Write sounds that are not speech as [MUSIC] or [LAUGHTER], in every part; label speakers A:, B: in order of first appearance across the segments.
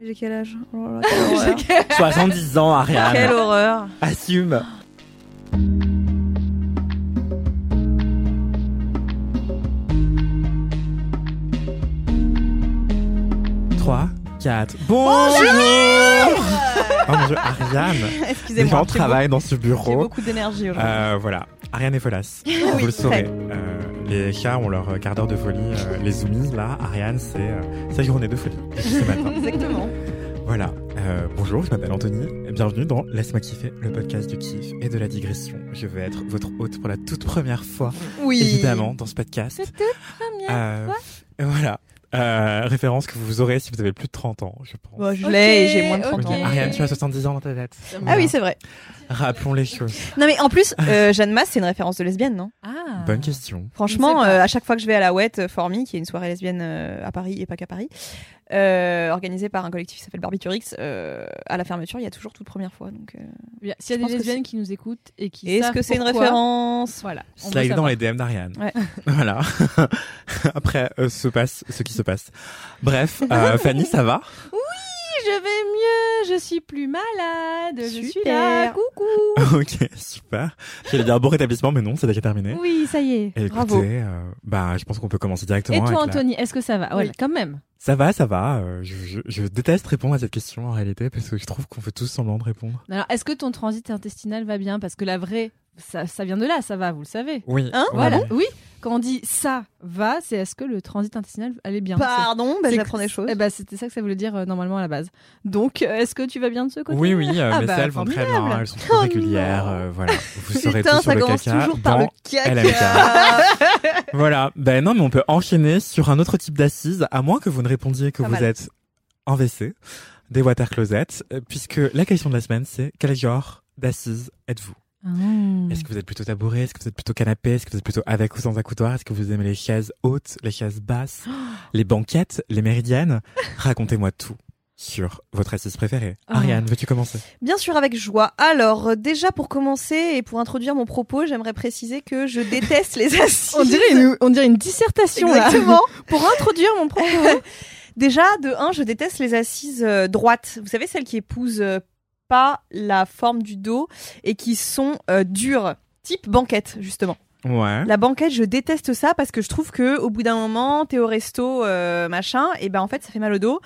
A: J'ai quel âge? Oh là là, quelle horreur.
B: 70 ans, Ariane.
A: Quelle horreur.
B: Assume. Trois, quatre. Bonjour Oh mon dieu, Ariane [LAUGHS] Les
A: Excusez-moi.
B: gens travaillent dans ce
A: beaucoup- J'ai
B: bureau.
A: beaucoup d'énergie aujourd'hui.
B: Euh, voilà, Ariane est. [LAUGHS] Vous le saurez. Euh, les chats ont leur quart d'heure de folie. euh, les zoomies, là, Ariane, c'est euh, sa journée de folie ce matin. [LAUGHS]
A: Exactement.
B: Voilà. Euh, bonjour, je m'appelle Anthony. et Bienvenue dans Laisse-moi kiffer, le podcast du kiff et de la digression. Je vais être votre hôte pour la toute première fois,
A: Oui.
B: évidemment, dans ce podcast. Euh, voilà. Euh, référence que vous aurez si vous avez plus de 30 ans, je pense.
A: Bon, je
C: Ok,
A: l'ai j'ai moins de 30
C: ok.
A: ans.
B: Ariane, tu as 70 ans dans ta tête.
A: Ah oui, c'est vrai.
B: Rappelons les choses.
A: Non mais en plus, euh, Jeanne Masse, c'est une référence de lesbienne, non?
C: Ah.
B: Bonne question.
A: Franchement, euh, à chaque fois que je vais à la Ouette Formi, qui est une soirée lesbienne euh, à Paris et pas qu'à Paris, euh, organisée par un collectif qui s'appelle Barbiturix, euh, à la fermeture, il y a toujours toute première fois. Donc, euh,
C: S'il y a des lesbiennes qui nous écoutent et qui
A: est-ce que c'est une référence?
C: Voilà.
B: Slide dans les DM d'Ariane.
A: Ouais. [LAUGHS]
B: voilà. [LAUGHS] Après, euh, se passe ce qui se passe. Bref, euh, [LAUGHS] Fanny, ça va?
C: Je vais mieux, je suis plus malade, je suis
A: Super.
C: là, coucou. [LAUGHS]
B: Ok, super. J'allais dire bon rétablissement, mais non, c'est déjà terminé.
C: Oui, ça y est.
B: Et
A: Bravo.
B: écoutez, euh, bah, je pense qu'on peut commencer directement.
C: Et toi,
B: avec la-
C: Anthony, est-ce que ça va?
A: Oui.
C: Ouais, quand même.
B: Ça va, ça va. euh, je, je- je déteste répondre à cette question en réalité parce que je trouve qu'on fait tous semblant de répondre.
C: Alors, est-ce que ton transit intestinal va bien? Parce que la vraie, ça, ça vient de là, ça va, vous le savez.
B: Oui.
A: Hein
B: oui,
C: Voilà.
B: oui.
C: Oui. Quand on dit ça va, c'est est-ce que le transit intestinal allait bien?
A: Pardon, bah,
C: C'est-
A: j'apprends des choses.
C: Eh ben, c'était ça que ça voulait dire euh, normalement à la base. Donc, euh, est-ce que tu vas bien de ce côté?
B: Oui, oui, euh,
C: Ah
B: mes
C: bah,
B: selles vont très bien, elles sont trop
A: Oh
B: régulières, euh, voilà. Vous [LAUGHS] saurez
A: Putain,
B: tout sur
A: ça
B: le
A: commence
B: caca
A: toujours par le caca.
B: LMK. [LAUGHS] Voilà. Ben non, mais on peut enchaîner sur un autre type d'assise, à moins que vous ne répondiez que
A: Pas
B: vous
A: mal.
B: êtes en WC, des water closets, euh, puisque la question de la semaine, c'est quel genre d'assise êtes-vous?
C: Ah.
B: Est-ce que vous êtes plutôt tabouret Est-ce que vous êtes plutôt canapé? Est-ce que vous êtes plutôt avec ou sans accoudoir Est-ce que vous aimez les chaises hautes, les chaises basses, [GASPS] les banquettes, les méridiennes? Racontez-moi tout sur votre assise préférée.
C: Oh.
B: Ariane, veux-tu commencer?
A: Bien sûr, avec joie. Alors, euh, déjà pour commencer et pour introduire mon propos, j'aimerais préciser que je [LAUGHS] déteste les assises.
C: On dirait une, on dirait une dissertation là.
A: Exactement. [LAUGHS]
C: Pour introduire mon propos. [LAUGHS]
A: Déjà, de un, je déteste les assises euh, droites. Vous savez, celles qui épousent euh, pas la forme du dos et qui sont euh, dures, type banquette, justement.
B: Ouais.
A: La banquette, je déteste ça parce que je trouve que au bout d'un moment, t'es au resto, euh, machin, et ben en fait, ça fait mal au dos.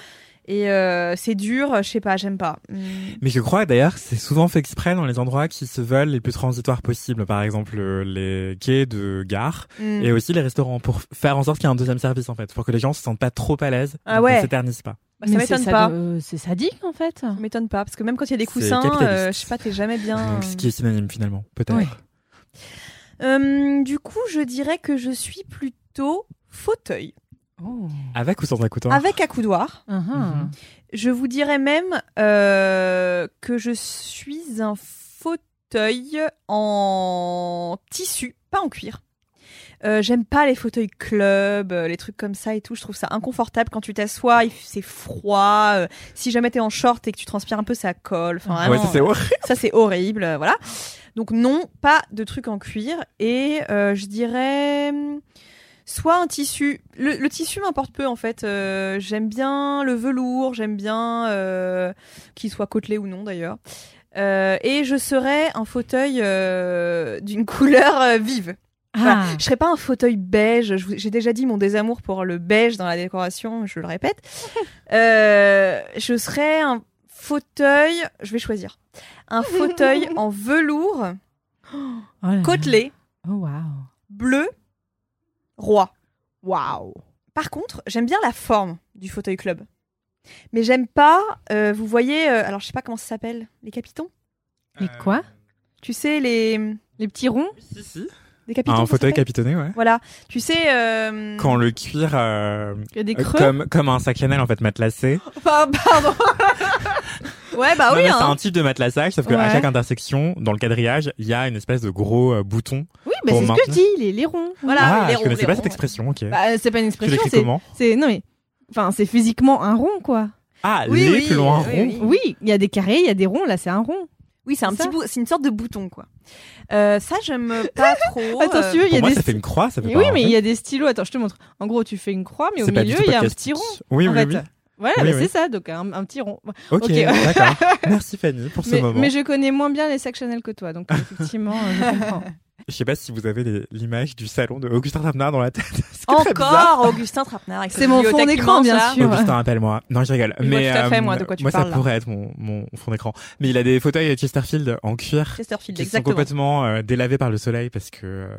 A: Et euh, c'est dur, je sais pas, j'aime pas. Hmm.
B: Mais je crois d'ailleurs que c'est souvent fait exprès dans les endroits qui se veulent les plus transitoires possibles. Par exemple, les quais de gare
A: Hmm.
B: et aussi les restaurants pour faire en sorte qu'il y ait un deuxième service en fait, pour que les gens se sentent pas trop à l'aise.
A: Ah ouais.
B: Ne s'éternisent pas.
A: Bah, ça m'étonne pas.
C: de- C'est sadique en fait.
A: Ça m'étonne pas parce que même quand il y a des coussins, euh, je sais pas, t'es jamais bien.
B: Ce qui est synonyme finalement, peut-être.
C: Ouais.
A: Euh, du coup, je dirais que je suis plutôt fauteuil
B: Avec ou sans accoudoir
A: avec accoudoir.
B: Mhm.
A: Je vous dirais même euh, que je suis un fauteuil en tissu, pas en cuir. Euh, J'aime pas les fauteuils club, euh, les trucs comme ça et tout. Je trouve ça inconfortable quand tu t'assois, c'est froid. euh, si jamais t'es en short et que tu transpires un peu, ça colle. Enfin,
B: Ouais, ça c'est horrible.
A: ça c'est horrible, euh, voilà. Donc non, pas de trucs en cuir et euh, je dirais hum, soit un tissu. Le, le tissu m'importe peu en fait. Euh, j'aime bien le velours, j'aime bien euh, qu'il soit côtelé ou non d'ailleurs. Euh, et je serais un fauteuil euh, d'une [LAUGHS] couleur euh, vive. Voilà.
C: Ah.
A: Je serais pas un fauteuil beige. J'ai déjà dit mon désamour pour le beige dans la décoration, je le répète. [LAUGHS] Euh, je serais un fauteuil. Je vais choisir un [LAUGHS] fauteuil en velours
C: Oh
A: côtelé,
C: Oh
A: bleu, roi. Waouh. Par contre, j'aime bien la forme du fauteuil club. Mais j'aime pas, euh, vous voyez, euh, alors je sais pas comment ça s'appelle, les capitons?
C: Les quoi?
A: Tu sais, les
C: Les petits ronds?
B: Si, si.
A: Des capitons.
B: Un fauteuil capitonné, ouais.
A: Voilà. Tu sais. Euh...
B: Quand le cuir, euh,
C: Il y a des
B: euh,
C: creux.
B: comme, comme un sac Chanel en fait matelassé.
A: Enfin, [LAUGHS] pardon. [LAUGHS] ouais, bah
B: Non,
A: oui. hein.
B: C'est un type de matelassage, sauf qu'à
C: Ouais.
B: chaque intersection, dans le quadrillage, il y a une espèce de gros euh, bouton.
C: Oui, mais c'est ce que je dis, les, les ronds.
A: Voilà,
B: ah,
A: les
B: je connaissais
A: les
B: pas
A: ronds,
B: cette expression, ok.
C: Bah, c'est pas une
B: tu
C: expression,
B: l'écris
C: c'est,
B: comment
C: c'est, non mais, enfin, c'est physiquement un rond, quoi.
B: Ah,
A: Oui,
B: les
A: oui,
B: plus loin
A: oui,
B: rond.
A: oui.
C: Oui, il y a des carrés, il y a des ronds, là, c'est un rond.
A: Oui, c'est un petit bout, c'est une sorte de bouton, quoi. Euh, ça, j'aime [LAUGHS] pas trop.
C: Attends,
A: euh,
C: si tu veux, il y
B: Pour
C: a
B: moi,
C: des
B: ça fait une croix, ça fait pas
C: oui, mais il y a des stylos. Attends, je te montre. En gros, tu fais une croix, mais au
B: C'est pas
C: milieu,
B: tout
C: il y a un petit rond.
B: Oui,
C: en
B: oui,
C: fait.
B: oui.
C: Voilà,
B: Oui,
C: bah,
B: oui.
C: c'est ça, donc un, un petit rond.
B: Ok,
C: Ok.
B: d'accord. [LAUGHS] Merci Fanny pour ce
C: Mais,
B: moment.
C: mais je connais moins bien les sacs Chanel que toi, donc effectivement, euh, je comprends. [LAUGHS]
B: Je sais pas si vous avez l'image du salon de Augustin Trapenard dans la tête. [LAUGHS]
A: Encore Augustin Trapenard. avec
C: C'est mon fond d'écran, bien sûr.
B: Augustin, appelle-moi. Non, je rigole. Mais
A: tout à fait,
B: euh,
A: moi, de quoi tu
B: moi,
A: parles,
B: ça
A: là.
B: pourrait être mon, mon fond d'écran. Mais il a des fauteuils Chesterfield en cuir
A: Chesterfield,
B: qui sont complètement euh, délavés par le soleil parce que euh,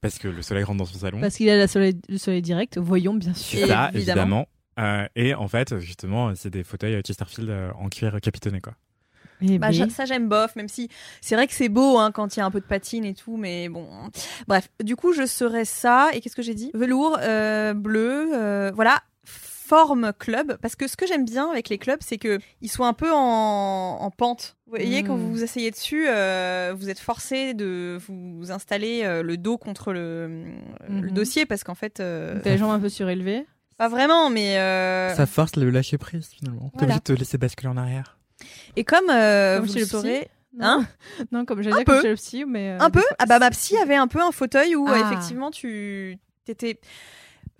B: parce que le soleil rentre dans son salon.
C: Parce qu'il a la soleil, le soleil direct, voyons bien sûr.
B: C'est ça,
A: évidemment.
B: évidemment. Euh, et en fait, justement, c'est des fauteuils Chesterfield euh, en cuir capitonné, quoi.
C: Eh
A: Bah, ça j'aime bof, même si c'est vrai que c'est beau hein, quand il y a un peu de patine et tout, mais bon. Bref, du coup je serais ça. Et qu'est-ce que j'ai dit? Velours, euh, bleu, euh, voilà. Forme club, parce que ce que j'aime bien avec les clubs, c'est que ils soient un peu en, en pente. Vous voyez, quand vous vous asseyez dessus, euh, vous êtes forcé de vous installer euh, le dos contre le, le
C: Mhm.
A: dossier, parce qu'en fait, euh,
C: T'as les jambes un peu surélevées.
A: pas vraiment, mais euh,
B: Ça force le lâcher prise, finalement. T'es
A: Voilà.
B: obligé de te laisser basculer en arrière.
A: Et comme euh,
C: Comme
A: vous
C: chez
A: le saurez,
C: Non.
A: Hein [LAUGHS]
C: Non, comme j'allais dire chez le psy, mais. euh,
A: Un peu
C: fois-
A: Ah bah ma psy avait un peu un fauteuil où euh,
C: Ah.
A: effectivement tu t'étais,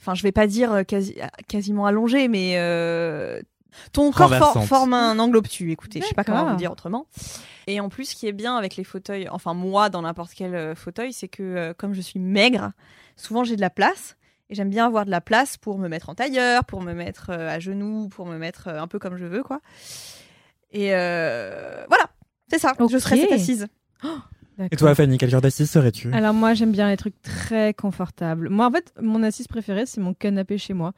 A: enfin je vais pas dire euh, quasi, quasiment allongé, mais euh, ton corps for- forme un angle obtus. Écoutez, je sais pas comment vous dire autrement. Et en plus, ce qui est bien avec les fauteuils, enfin moi dans n'importe quel euh, fauteuil, c'est que euh, comme je suis maigre, souvent j'ai de la place. Et j'aime bien avoir de la place pour me mettre en tailleur, pour me mettre euh, à genoux, pour me mettre euh, un peu comme je veux, quoi. Et euh, voilà, c'est ça. Je serais cette assise. [GASPS]
B: Et toi, Fanny, quel genre d'assise serais-tu?
C: Alors moi j'aime bien les trucs très confortables. Moi en fait mon assise préférée c'est mon canapé chez moi,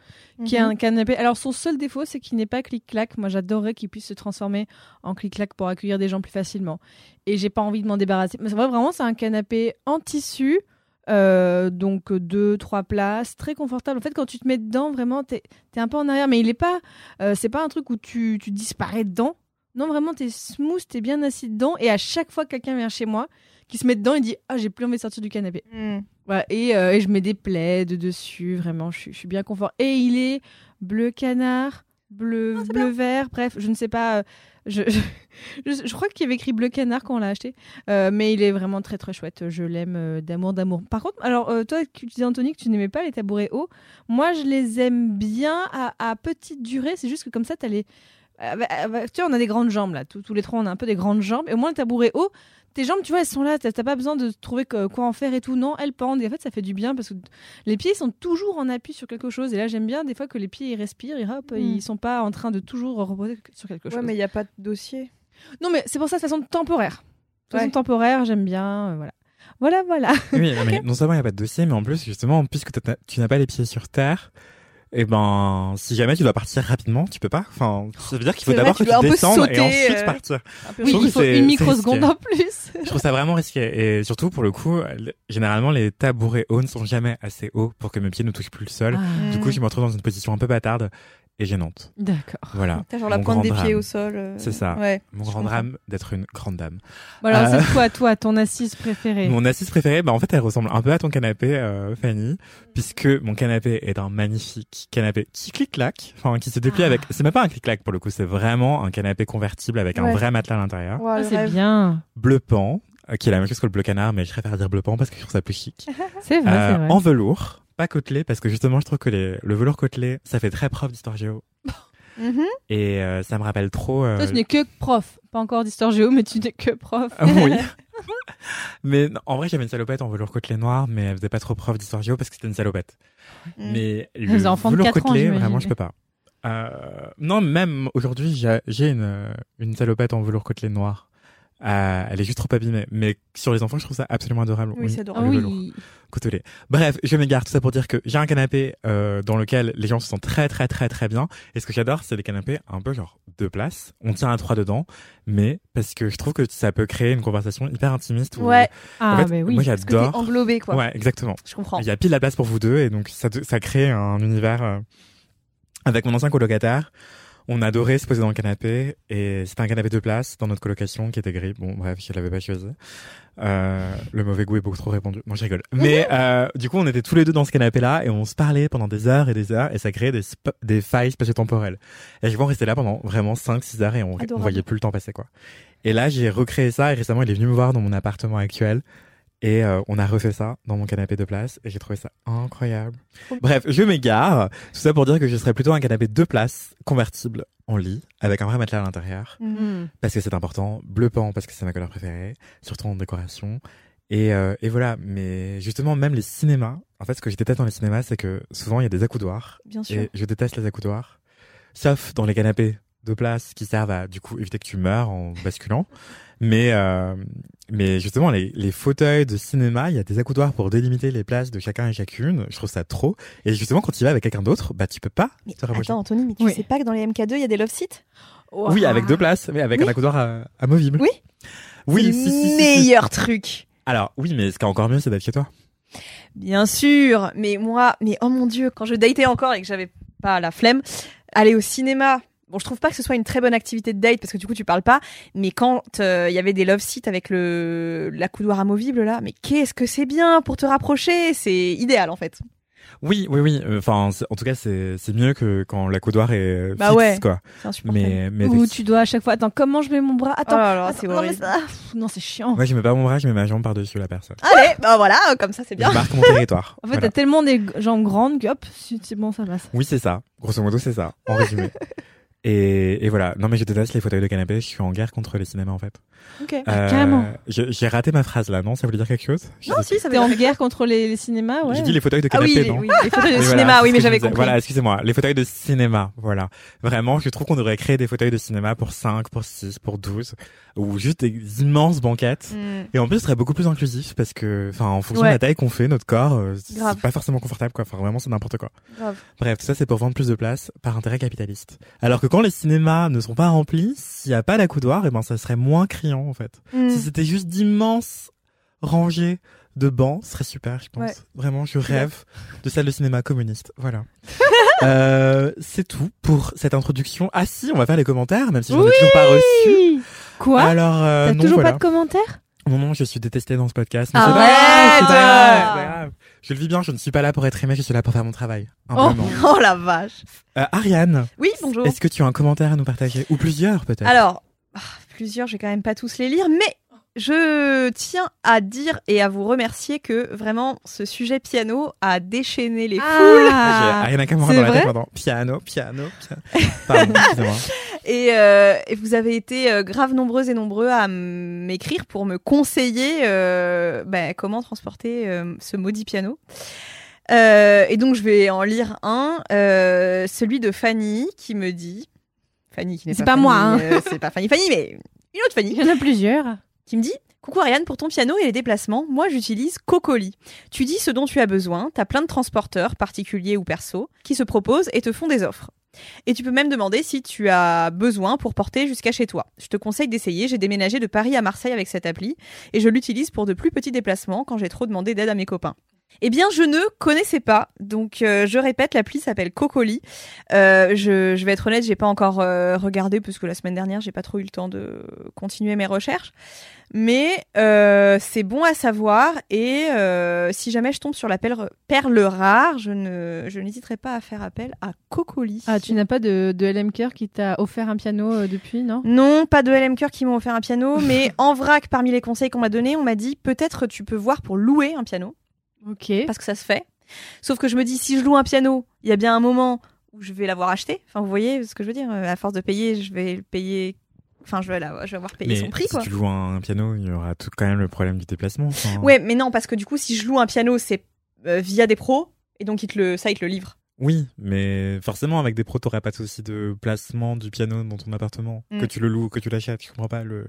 C: qui est
A: Mhm.
C: un canapé. Alors son seul défaut c'est qu'il n'est pas clic-clac. Moi j'adorerais qu'il puisse se transformer en clic-clac pour accueillir des gens plus facilement. Et j'ai pas envie de m'en débarrasser. Mais c'est vrai vraiment c'est un canapé en tissu. euh, donc deux trois places très confortable en fait quand tu te mets dedans vraiment t'es es un peu en arrière mais il est pas euh, c'est pas un truc où tu, tu disparais dedans non vraiment t'es smooth t'es bien assis dedans et à chaque fois que quelqu'un vient chez moi qui se met dedans il dit ah j'ai plus envie de sortir du canapé
A: Mm.
C: voilà, et, euh, et je mets des plaids dessus, vraiment, je suis, je suis bien confort. Et il est bleu canard, bleu, bleu vert, bref, je ne sais pas. euh, je, [LAUGHS] je, je- crois qu'il y avait écrit bleu canard quand on l'a acheté, euh, mais il est vraiment très très chouette. Je l'aime d'amour, d'amour. Par contre, alors toi, tu disais Anthony que tu n'aimais pas les tabourets hauts. Moi, je les aime bien à, à petite durée. C'est juste que comme ça, tu as les. Tu vois, on a des grandes jambes là. Tous, tous les trois, on a un peu des grandes jambes. Et au moins, le tabouret haut, tes jambes, tu vois, elles sont là. T'as pas besoin de trouver quoi en faire et tout. Non, elles pendent. Et en fait, ça fait du bien parce que les pieds sont toujours en appui sur quelque chose. Et là, j'aime bien des fois que les pieds ils respirent et hop,
A: Mm.
C: ils sont pas en train de toujours reposer sur quelque chose.
A: Ouais, mais il n'y a pas de dossier.
C: Non, mais c'est pour ça, de façon temporaire. De façon
A: Ouais.
C: temporaire, j'aime bien. euh, voilà. Voilà, voilà.
B: Oui, non, mais [LAUGHS] non seulement il n'y a pas de dossier, mais en plus, justement, puisque tu n'as pas les pieds sur terre, et ben, si jamais tu dois partir rapidement, tu peux pas. Enfin, ça veut dire qu'il faut d'abord que tu descendes et ensuite
A: euh,
B: partir.
C: Oui, il faut une microseconde en plus.
B: Je trouve ça vraiment risqué. Et surtout, pour le coup, généralement, les tabourets hauts ne sont jamais assez hauts pour que mes pieds ne touchent plus le sol.
C: Ah,
B: Du coup, je me retrouve dans une position un peu bâtarde et gênante.
C: D'accord.
B: Voilà.
A: T'as genre la pointe des pieds
B: drame.
A: au sol. euh,
B: C'est ça.
A: Ouais.
B: Mon grand
A: comprends.
B: drame d'être une grande dame.
C: Bon, alors,
B: Euh,
C: c'est quoi, toi, ton assise préférée?
B: Mon assise préférée, bah en fait, elle ressemble un peu à ton canapé, euh, Fanny, puisque mon canapé est un magnifique canapé qui clic-clac, enfin qui se déplie
C: Ah.
B: avec. C'est même pas un clic-clac pour le coup, c'est vraiment un canapé convertible avec un vrai matelas à l'intérieur,
A: Ouah,
C: Ah, C'est bien.
B: bleu pan, euh, qui est la même chose que le bleu canard, mais je préfère dire bleu pan parce que je trouve ça plus chic. [LAUGHS]
C: C'est vrai,
B: Euh,
C: c'est vrai.
B: en velours, pas côtelé, parce que justement, je trouve que les, le velours côtelé, ça fait très prof d'histoire géo,
A: Mhm.
B: et euh, ça me rappelle trop. euh,
C: Toi, tu n'es que prof. Pas encore d'histoire géo, mais tu n'es que prof.
B: Ah oui. [LAUGHS] mais non, en vrai, j'avais une salopette en velours côtelé noir, mais elle faisait pas trop prof d'histoire géo parce que c'était une salopette.
A: Mm.
B: Mais
C: Les
B: le
C: enfants de
B: velours
C: 4 ans,
B: côtelé,
C: j'imagine.
B: vraiment, je peux pas. Euh, non, même aujourd'hui, j'ai j'ai une, une salopette en velours côtelé noir. Euh, elle est juste trop abîmée. Mais sur les enfants, je trouve ça absolument adorable.
A: Oui, c'est adorable.
B: le
C: oui.
B: velours. Bref, je m'égare tout ça pour dire que j'ai un canapé euh, dans lequel les gens se sentent très très très très bien. Et ce que j'adore, c'est les canapés un peu genre deux places. On tient à trois dedans, mais parce que je trouve que ça peut créer une conversation hyper intimiste. où-
A: Ouais,
C: Ah,
B: en fait,
C: mais oui.
B: moi j'adore.
A: englobé, quoi.
B: Ouais, exactement.
A: Je comprends.
B: Il y a pile la place pour vous deux et donc ça, ça crée un univers. euh, Avec mon ancien colocataire, on adorait se poser dans le canapé et c'était un canapé de place dans notre colocation qui était gris. Bon, bref, je l'avais pas choisi. Euh, le mauvais goût est beaucoup trop répandu. Non, je rigole. Mais euh, du coup, on était tous les deux dans ce canapé-là et on se parlait pendant des heures et des heures et ça créait des, des failles spatio-temporelles. Et je on restait là pendant vraiment 5-6 heures et on, on voyait plus le temps passer, quoi. Et là, j'ai recréé ça et récemment, il est venu me voir dans mon appartement actuel. Et euh, on a refait ça dans mon canapé de place et j'ai trouvé ça incroyable. Bref, je m'égare. Tout ça pour dire que je serais plutôt un canapé de place, convertible, en lit, avec un vrai matelas à l'intérieur.
A: Mhm.
C: Hmm.
B: Parce que c'est important. Bleu pan parce que c'est ma couleur préférée. Surtout en décoration. Et, euh, et voilà. Mais justement, même les cinémas. En fait, ce que je déteste dans les cinémas, c'est que souvent, il y a des accoudoirs.
A: Bien sûr.
B: Et je déteste les accoudoirs. Sauf dans les canapés de place qui servent à, du coup, éviter que tu meurs en basculant. Mais, euh, mais justement, les, les fauteuils de cinéma, il y a des accoudoirs pour délimiter les places de chacun et chacune. Je trouve ça trop. Et justement, quand tu vas avec quelqu'un d'autre, bah, tu peux pas
A: Mais
B: te rapprocher.
A: attends, Anthony, mais tu
C: Oui.
A: sais pas que dans les MK2, il y a des love seats?
B: Oui, avec deux places, mais avec
A: Oui.
B: un accoudoir à- amovible.
A: Oui.
B: Oui, si, si.
A: meilleur truc.
B: Alors, oui, mais ce qui est encore mieux, c'est d'être chez toi.
A: Bien sûr, mais moi, mais oh mon dieu, quand je datais encore et que j'avais pas la flemme, aller au cinéma. Bon, je trouve pas que ce soit une très bonne activité de date parce que du coup tu parles pas, mais quand euh, il y avait des love seats avec le la coudoir amovible là, mais qu'est-ce que c'est bien pour te rapprocher, c'est idéal en fait.
B: Oui, oui, oui. euh, Enfin, en tout cas, c'est c'est mieux que quand l'accoudoir est euh,
A: Bah
B: fixe,
A: ouais.
B: quoi. Mais, mais
C: Où tu dois à chaque fois. Attends, comment je mets mon bras? Attends.
A: Oh là là,
C: attends,
A: c'est
C: non, ça- pff, non, c'est chiant.
B: moi, je mets pas mon bras, je mets ma jambe par-dessus la personne.
A: Allez, bah voilà, comme ça c'est bien.
B: Je marque mon territoire.
C: En fait,
B: Voilà.
C: t'as tellement des jambes grandes que hop, c'est c'est bon, ça passe.
B: Oui, c'est ça. Grosso modo, c'est ça. En résumé. [LAUGHS] Et, et voilà. Non, mais je déteste les fauteuils de canapé. Je suis en guerre contre les cinémas, en fait.
A: Ok.
B: Euh,
C: carrément.
B: je- J'ai raté ma phrase là, non Ça voulait dire quelque chose
A: Non,
B: dit-
A: si, ça veut
C: en guerre contre les, les cinémas, ouais.
B: J'ai dit les fauteuils de
A: Ah oui,
B: canapé, non
A: oui, les fauteuils de
B: voilà,
A: cinéma, oui, mais j'avais compris.
B: Voilà, excusez-moi. Les fauteuils de cinéma, voilà. Vraiment, je trouve qu'on devrait créer des fauteuils de cinéma pour 5, pour 6, pour 12, ou juste des immenses banquettes.
A: Mm.
B: Et en plus, ce serait beaucoup plus inclusif parce que, enfin, en fonction
A: Ouais.
B: de la taille qu'on fait, notre corps, euh, c'est pas forcément confortable, quoi. Enfin, vraiment, c'est n'importe quoi.
A: Grave.
B: Bref, tout ça, c'est pour vendre plus de place par intérêt capitaliste. Alors que quand les cinémas ne sont pas remplis, s'il n'y a pas d'accoudoir, et ben, ça serait moins criant, en fait.
A: Mm.
B: Si c'était juste d'immenses rangées de bancs, ce serait super, je pense.
A: Ouais.
B: Vraiment, je rêve de salle de cinéma communiste. Voilà. [LAUGHS] euh, c'est tout pour cette introduction. Ah si, on va faire les commentaires, même si je n'en ai toujours pas reçu.
C: Oui Quoi
B: Alors, euh,
C: T'as
B: non,
C: toujours
B: voilà.
C: pas de commentaires
B: Non, non, je suis détestée dans ce podcast. Mais
A: Arrête
B: c'est pas grave, grave. Je le vis bien, je ne suis pas là pour être aimé, je suis là pour faire mon travail.
A: Oh,
B: Humblement. [LAUGHS]
A: oh la vache.
B: Euh, Ariane,
A: Oui, bonjour.
B: est-ce que tu as un commentaire à nous partager? Ou plusieurs, peut-être?
A: Alors, ah, plusieurs, je vais quand même pas tous les lire, mais je tiens à dire et à vous remercier que vraiment ce sujet piano a déchaîné les foules.
B: J'ai
C: Ah
B: Ariane Camora
C: c'est
B: dans la tête maintenant. Piano, piano, piano. Pardon. [LAUGHS]
A: Et, euh, et vous avez été euh, grave nombreuses et nombreux à m'écrire pour me conseiller euh, bah, comment transporter euh, ce maudit piano. Euh, et donc je vais en lire un, euh, celui de Fanny qui me dit, Fanny qui n'est
C: C'est
A: pas,
C: pas moi, hein.
A: Fanny, euh, c'est pas Fanny Fanny, mais une autre Fanny.
C: Il y en a plusieurs.
A: Qui me dit Coucou Ariane, pour ton piano et les déplacements, moi j'utilise Cocoli. Tu dis ce dont tu as besoin, t'as plein de transporteurs, particuliers ou perso, qui se proposent et te font des offres. Et tu peux même demander si tu as besoin pour porter jusqu'à chez toi. Je te conseille d'essayer, j'ai déménagé de Paris à Marseille avec cette appli et je l'utilise pour de plus petits déplacements quand j'ai trop demandé d'aide à mes copains. Eh bien, je ne connaissais pas, donc euh, je répète, l'appli s'appelle Cocoli. Euh, je, je vais être honnête, j'ai pas encore euh, regardé parce que la semaine dernière j'ai pas trop eu le temps de continuer mes recherches. Mais c'est bon à savoir et si jamais je tombe sur la perle, perle rare, je ne je n'hésiterai pas à faire appel à Cocoli.
C: Ah, tu n'as pas de, de LM Cœur qui t'a offert un piano depuis, non?
A: Non, pas de LM Cœur qui m'ont offert un piano, mais [LAUGHS] en vrac, parmi les conseils qu'on m'a donnés, on m'a dit peut-être tu peux voir pour louer un piano,
C: Ok.
A: parce que ça se fait. Sauf que je me dis, si je loue un piano, il y a bien un moment où je vais l'avoir acheté. Enfin, vous voyez ce que je veux dire À force de payer, je vais le payer. Enfin, je vais, la- je vais avoir payé
B: Mais
A: son prix,
B: si
A: quoi.
B: tu joues un piano, il y aura tout quand même le problème du déplacement. enfin.
A: Ouais, mais non, parce que du coup, si je loue un piano, c'est euh, via des pros, et donc ils te le, ça, ils te le livrent.
B: Oui, mais forcément avec des pros, t'aurais pas de souci de placement du piano dans ton appartement,
A: Mm.
B: que tu le loues, que tu l'achètes. Je comprends pas le.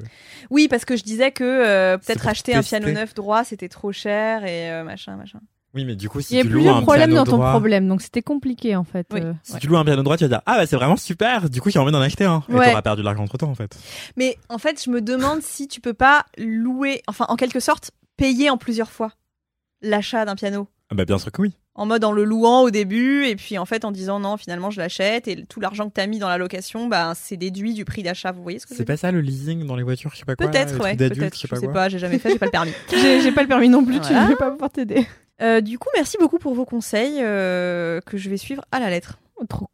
A: Oui, parce que je disais que euh, peut-être acheter un piano neuf droit, c'était trop cher et euh, machin, machin.
B: Oui, mais du coup, si
C: Il y a
B: tu loues
C: plusieurs
B: un
C: problèmes
B: piano
C: dans ton
B: droit,
C: problème, donc c'était compliqué en fait.
A: Oui.
C: euh,
B: si
C: ouais.
B: tu loues un piano droit, tu vas dire ah bah c'est vraiment super. Du coup, j'ai envie d'en acheter un. Et
A: Ouais.
B: t'auras perdu de l'argent entre temps en fait.
A: Mais en fait, je me demande si tu peux pas louer, enfin en quelque sorte, payer en plusieurs fois l'achat d'un piano.
B: Ah bah bien sûr que oui.
A: En mode en le louant au début et puis en fait en disant non finalement je l'achète et tout l'argent que t'as mis dans la location bah c'est déduit du prix d'achat vous voyez ce que je
B: C'est pas ça le leasing dans les voitures, je sais pas quoi.
A: peut-être
B: les
A: ouais peut-être
B: je sais pas
A: sais
B: quoi.
A: pas j'ai jamais fait j'ai pas le permis [LAUGHS]
C: J'ai pas le permis non plus,
A: Voilà.
C: tu vais pas pouvoir t'aider.
A: Euh, du coup merci beaucoup pour vos conseils euh, que je vais suivre à la lettre
C: Oh, Trop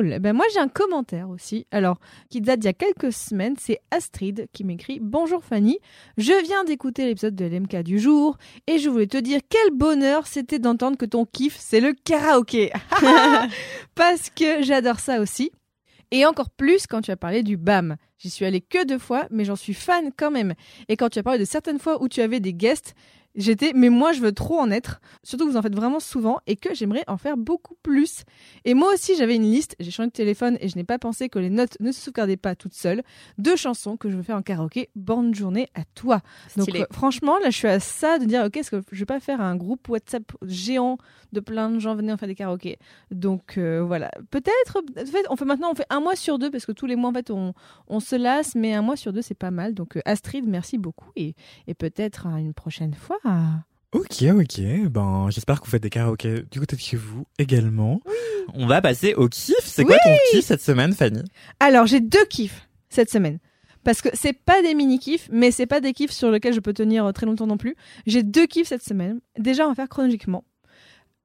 C: Ben moi j'ai un commentaire aussi. Alors, qui date d'il y a quelques semaines, c'est Astrid qui m'écrit Bonjour Fanny, je viens d'écouter l'épisode de l'MK du jour et je voulais te dire quel bonheur c'était d'entendre que ton kiff c'est le karaoké. [LAUGHS] Parce que j'adore ça aussi. Et encore plus quand tu as parlé du BAM. J'y suis allée que deux fois, mais j'en suis fan quand même. Et quand tu as parlé de certaines fois où tu avais des guests, j'étais, mais moi je veux trop en être. Surtout que vous en faites vraiment souvent et que j'aimerais en faire beaucoup plus. Et moi aussi j'avais une liste, j'ai changé de téléphone et je n'ai pas pensé que les notes ne se sauvegardaient pas toutes seules. Deux chansons que je veux faire en karaoké. Bonne journée à toi. Donc euh, franchement, là je suis à ça de dire, ok, est-ce que je vais pas faire un groupe WhatsApp géant de plein de gens venir faire des karaokés? Donc euh, voilà, peut-être. En fait, on fait maintenant, on fait un mois sur deux parce que tous les mois en fait on, on se lasse, mais un mois sur deux c'est pas mal. Donc euh, Astrid, merci beaucoup et, et peut-être une prochaine fois.
B: Ok, ok. Ben, j'espère que vous faites des karaokés du côté de chez vous également. On va passer au kiff. C'est quoi ton kiff cette semaine, Fanny?
C: Alors j'ai deux kiffs cette semaine. Parce que c'est pas des mini kiffs, mais c'est pas des kiffs sur lesquels je peux tenir très longtemps non plus. J'ai deux kiffs cette semaine. Déjà, on va faire chronologiquement.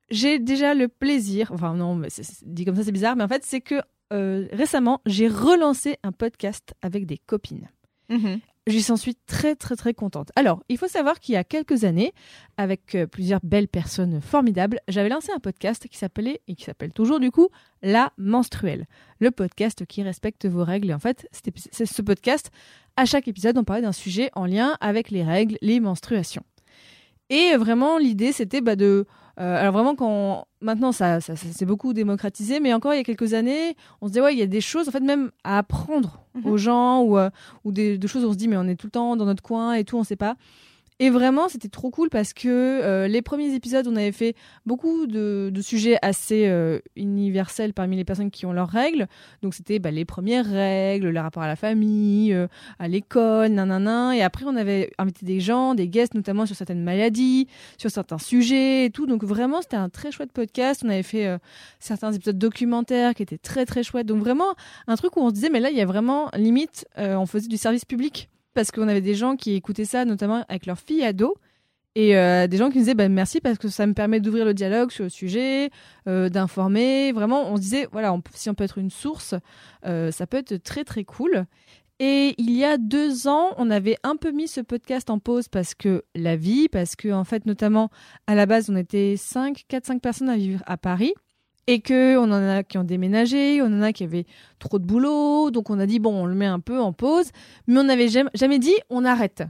C: J'ai déjà le plaisir, enfin non, mais c'est- c'est- dit comme ça c'est bizarre, mais en fait c'est que euh, récemment j'ai relancé un podcast avec des copines.
A: Mhm.
C: Je s'en suis très très très contente. Alors, il faut savoir qu'il y a quelques années, avec euh, plusieurs belles personnes formidables, j'avais lancé un podcast qui s'appelait, et qui s'appelle toujours du coup, La Menstruelle. Le podcast qui respecte vos règles. Et en fait, c'est ce podcast, à chaque épisode, on parlait d'un sujet en lien avec les règles, les menstruations. Et vraiment, l'idée, c'était bah, de... euh, alors vraiment, quand maintenant, ça, ça, ça s'est beaucoup démocratisé, mais encore il y a quelques années, on se disait, ouais, il y a des choses, en fait, même à apprendre
A: Mhm.
C: aux gens, ou, euh, ou des, des choses où on se dit, mais on est tout le temps dans notre coin et tout, on sait pas. Et vraiment, c'était trop cool parce que euh, les premiers épisodes, on avait fait beaucoup de, sujets assez euh, universels parmi les personnes qui ont leurs règles. Donc, c'était bah, les premières règles, le rapport à la famille, euh, à l'école, nanana. Et après, on avait invité des gens, des guests, notamment sur certaines maladies, sur certains sujets et tout. Donc, vraiment, c'était un très chouette podcast. On avait fait certains épisodes documentaires qui étaient très, très chouettes. Donc, vraiment, un truc où on se disait, mais là, il y a vraiment, limite, on faisait du service public parce qu'on avait des gens qui écoutaient ça, notamment avec leurs filles ados. Et euh, des gens qui nous disaient bah, merci parce que ça me permet d'ouvrir le dialogue sur le sujet, euh, d'informer. Vraiment, on se disait, voilà, on si on peut être une source, euh, ça peut être très très cool. Et il y a deux ans, on avait un peu mis ce podcast en pause parce que la vie, parce que en fait, notamment à la base, on était 5, 4, 5 personnes à vivre à Paris et que on en a qui ont déménagé, on en a qui avaient trop de boulot, donc on a dit bon, on le met un peu en pause, mais on n'avait jamais, dit on arrête.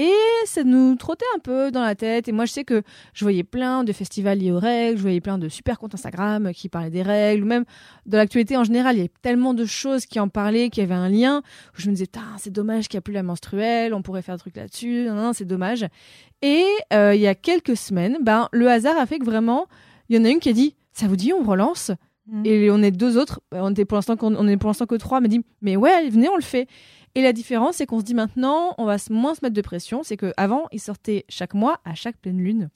C: Et ça nous trottait un peu dans la tête. Et moi, je sais que je voyais plein de festivals liés aux règles, je voyais plein de super comptes Instagram qui parlaient des règles, ou même de l'actualité en général. Il y avait tellement de choses qui en parlaient, qui avaient un lien. où je me disais, c'est dommage qu'il n'y a plus la menstruelle, on pourrait faire un truc là-dessus. Non, non, c'est dommage. Et euh, il y a quelques semaines, ben, le hasard a fait que vraiment, il y en a une qui a dit, ça vous dit, on relance
A: Mhm.
C: et on est deux autres. On était pour l'instant qu'on- on est pour l'instant que trois. Mais dit mais ouais, venez, on le fait. Et la différence, c'est qu'on se dit maintenant, on va moins se mettre de pression. C'est que avant, il sortait chaque mois à chaque pleine lune.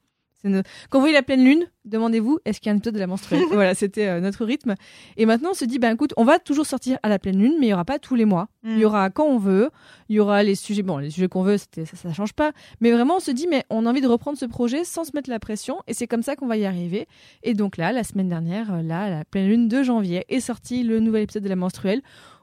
C: Quand vous voyez la pleine lune, demandez-vous est-ce qu'il y a un épisode de la menstruelle. [LAUGHS] voilà, c'était euh, notre rythme. Et maintenant, on se dit ben écoute, on va toujours sortir à la pleine lune, mais il y aura pas tous les mois. Il y aura quand on veut. Il y aura les sujets. Bon, les sujets qu'on veut, ça, ça change pas. Mais vraiment, on se dit, mais on a envie de reprendre ce projet sans se mettre la pression. Et c'est comme ça qu'on va y arriver. Et donc là, la semaine dernière, euh, là, à la pleine lune de janvier, est sorti le nouvel épisode de la menstruelle.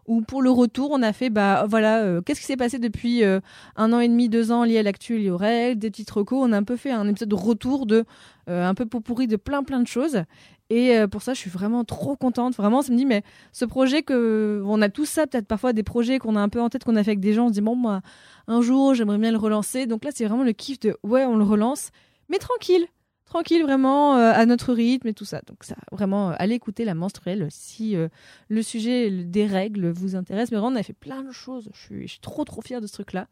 C: Où pour le retour, on a fait, bah voilà, euh, qu'est-ce qui s'est passé depuis euh, un an et demi, deux ans lié à l'actu, lié des petites recos. On a un peu fait un épisode de retour de euh, un peu pot pourri de plein plein de choses. Et pour ça, je suis vraiment trop contente. Vraiment, ça me dit, mais ce projet que on a tous ça, peut-être parfois des projets qu'on a un peu en tête, qu'on a fait avec des gens, on se dit bon moi, un jour, j'aimerais bien le relancer. Donc là, c'est vraiment le kiff de ouais, on le relance, mais tranquille, tranquille vraiment euh, à notre rythme et tout ça. Donc ça, vraiment, euh, allez écouter la menstruelle si euh, le sujet des règles vous intéresse. Mais vraiment, on a fait plein de choses. Je suis, je suis trop trop fière de ce truc-là.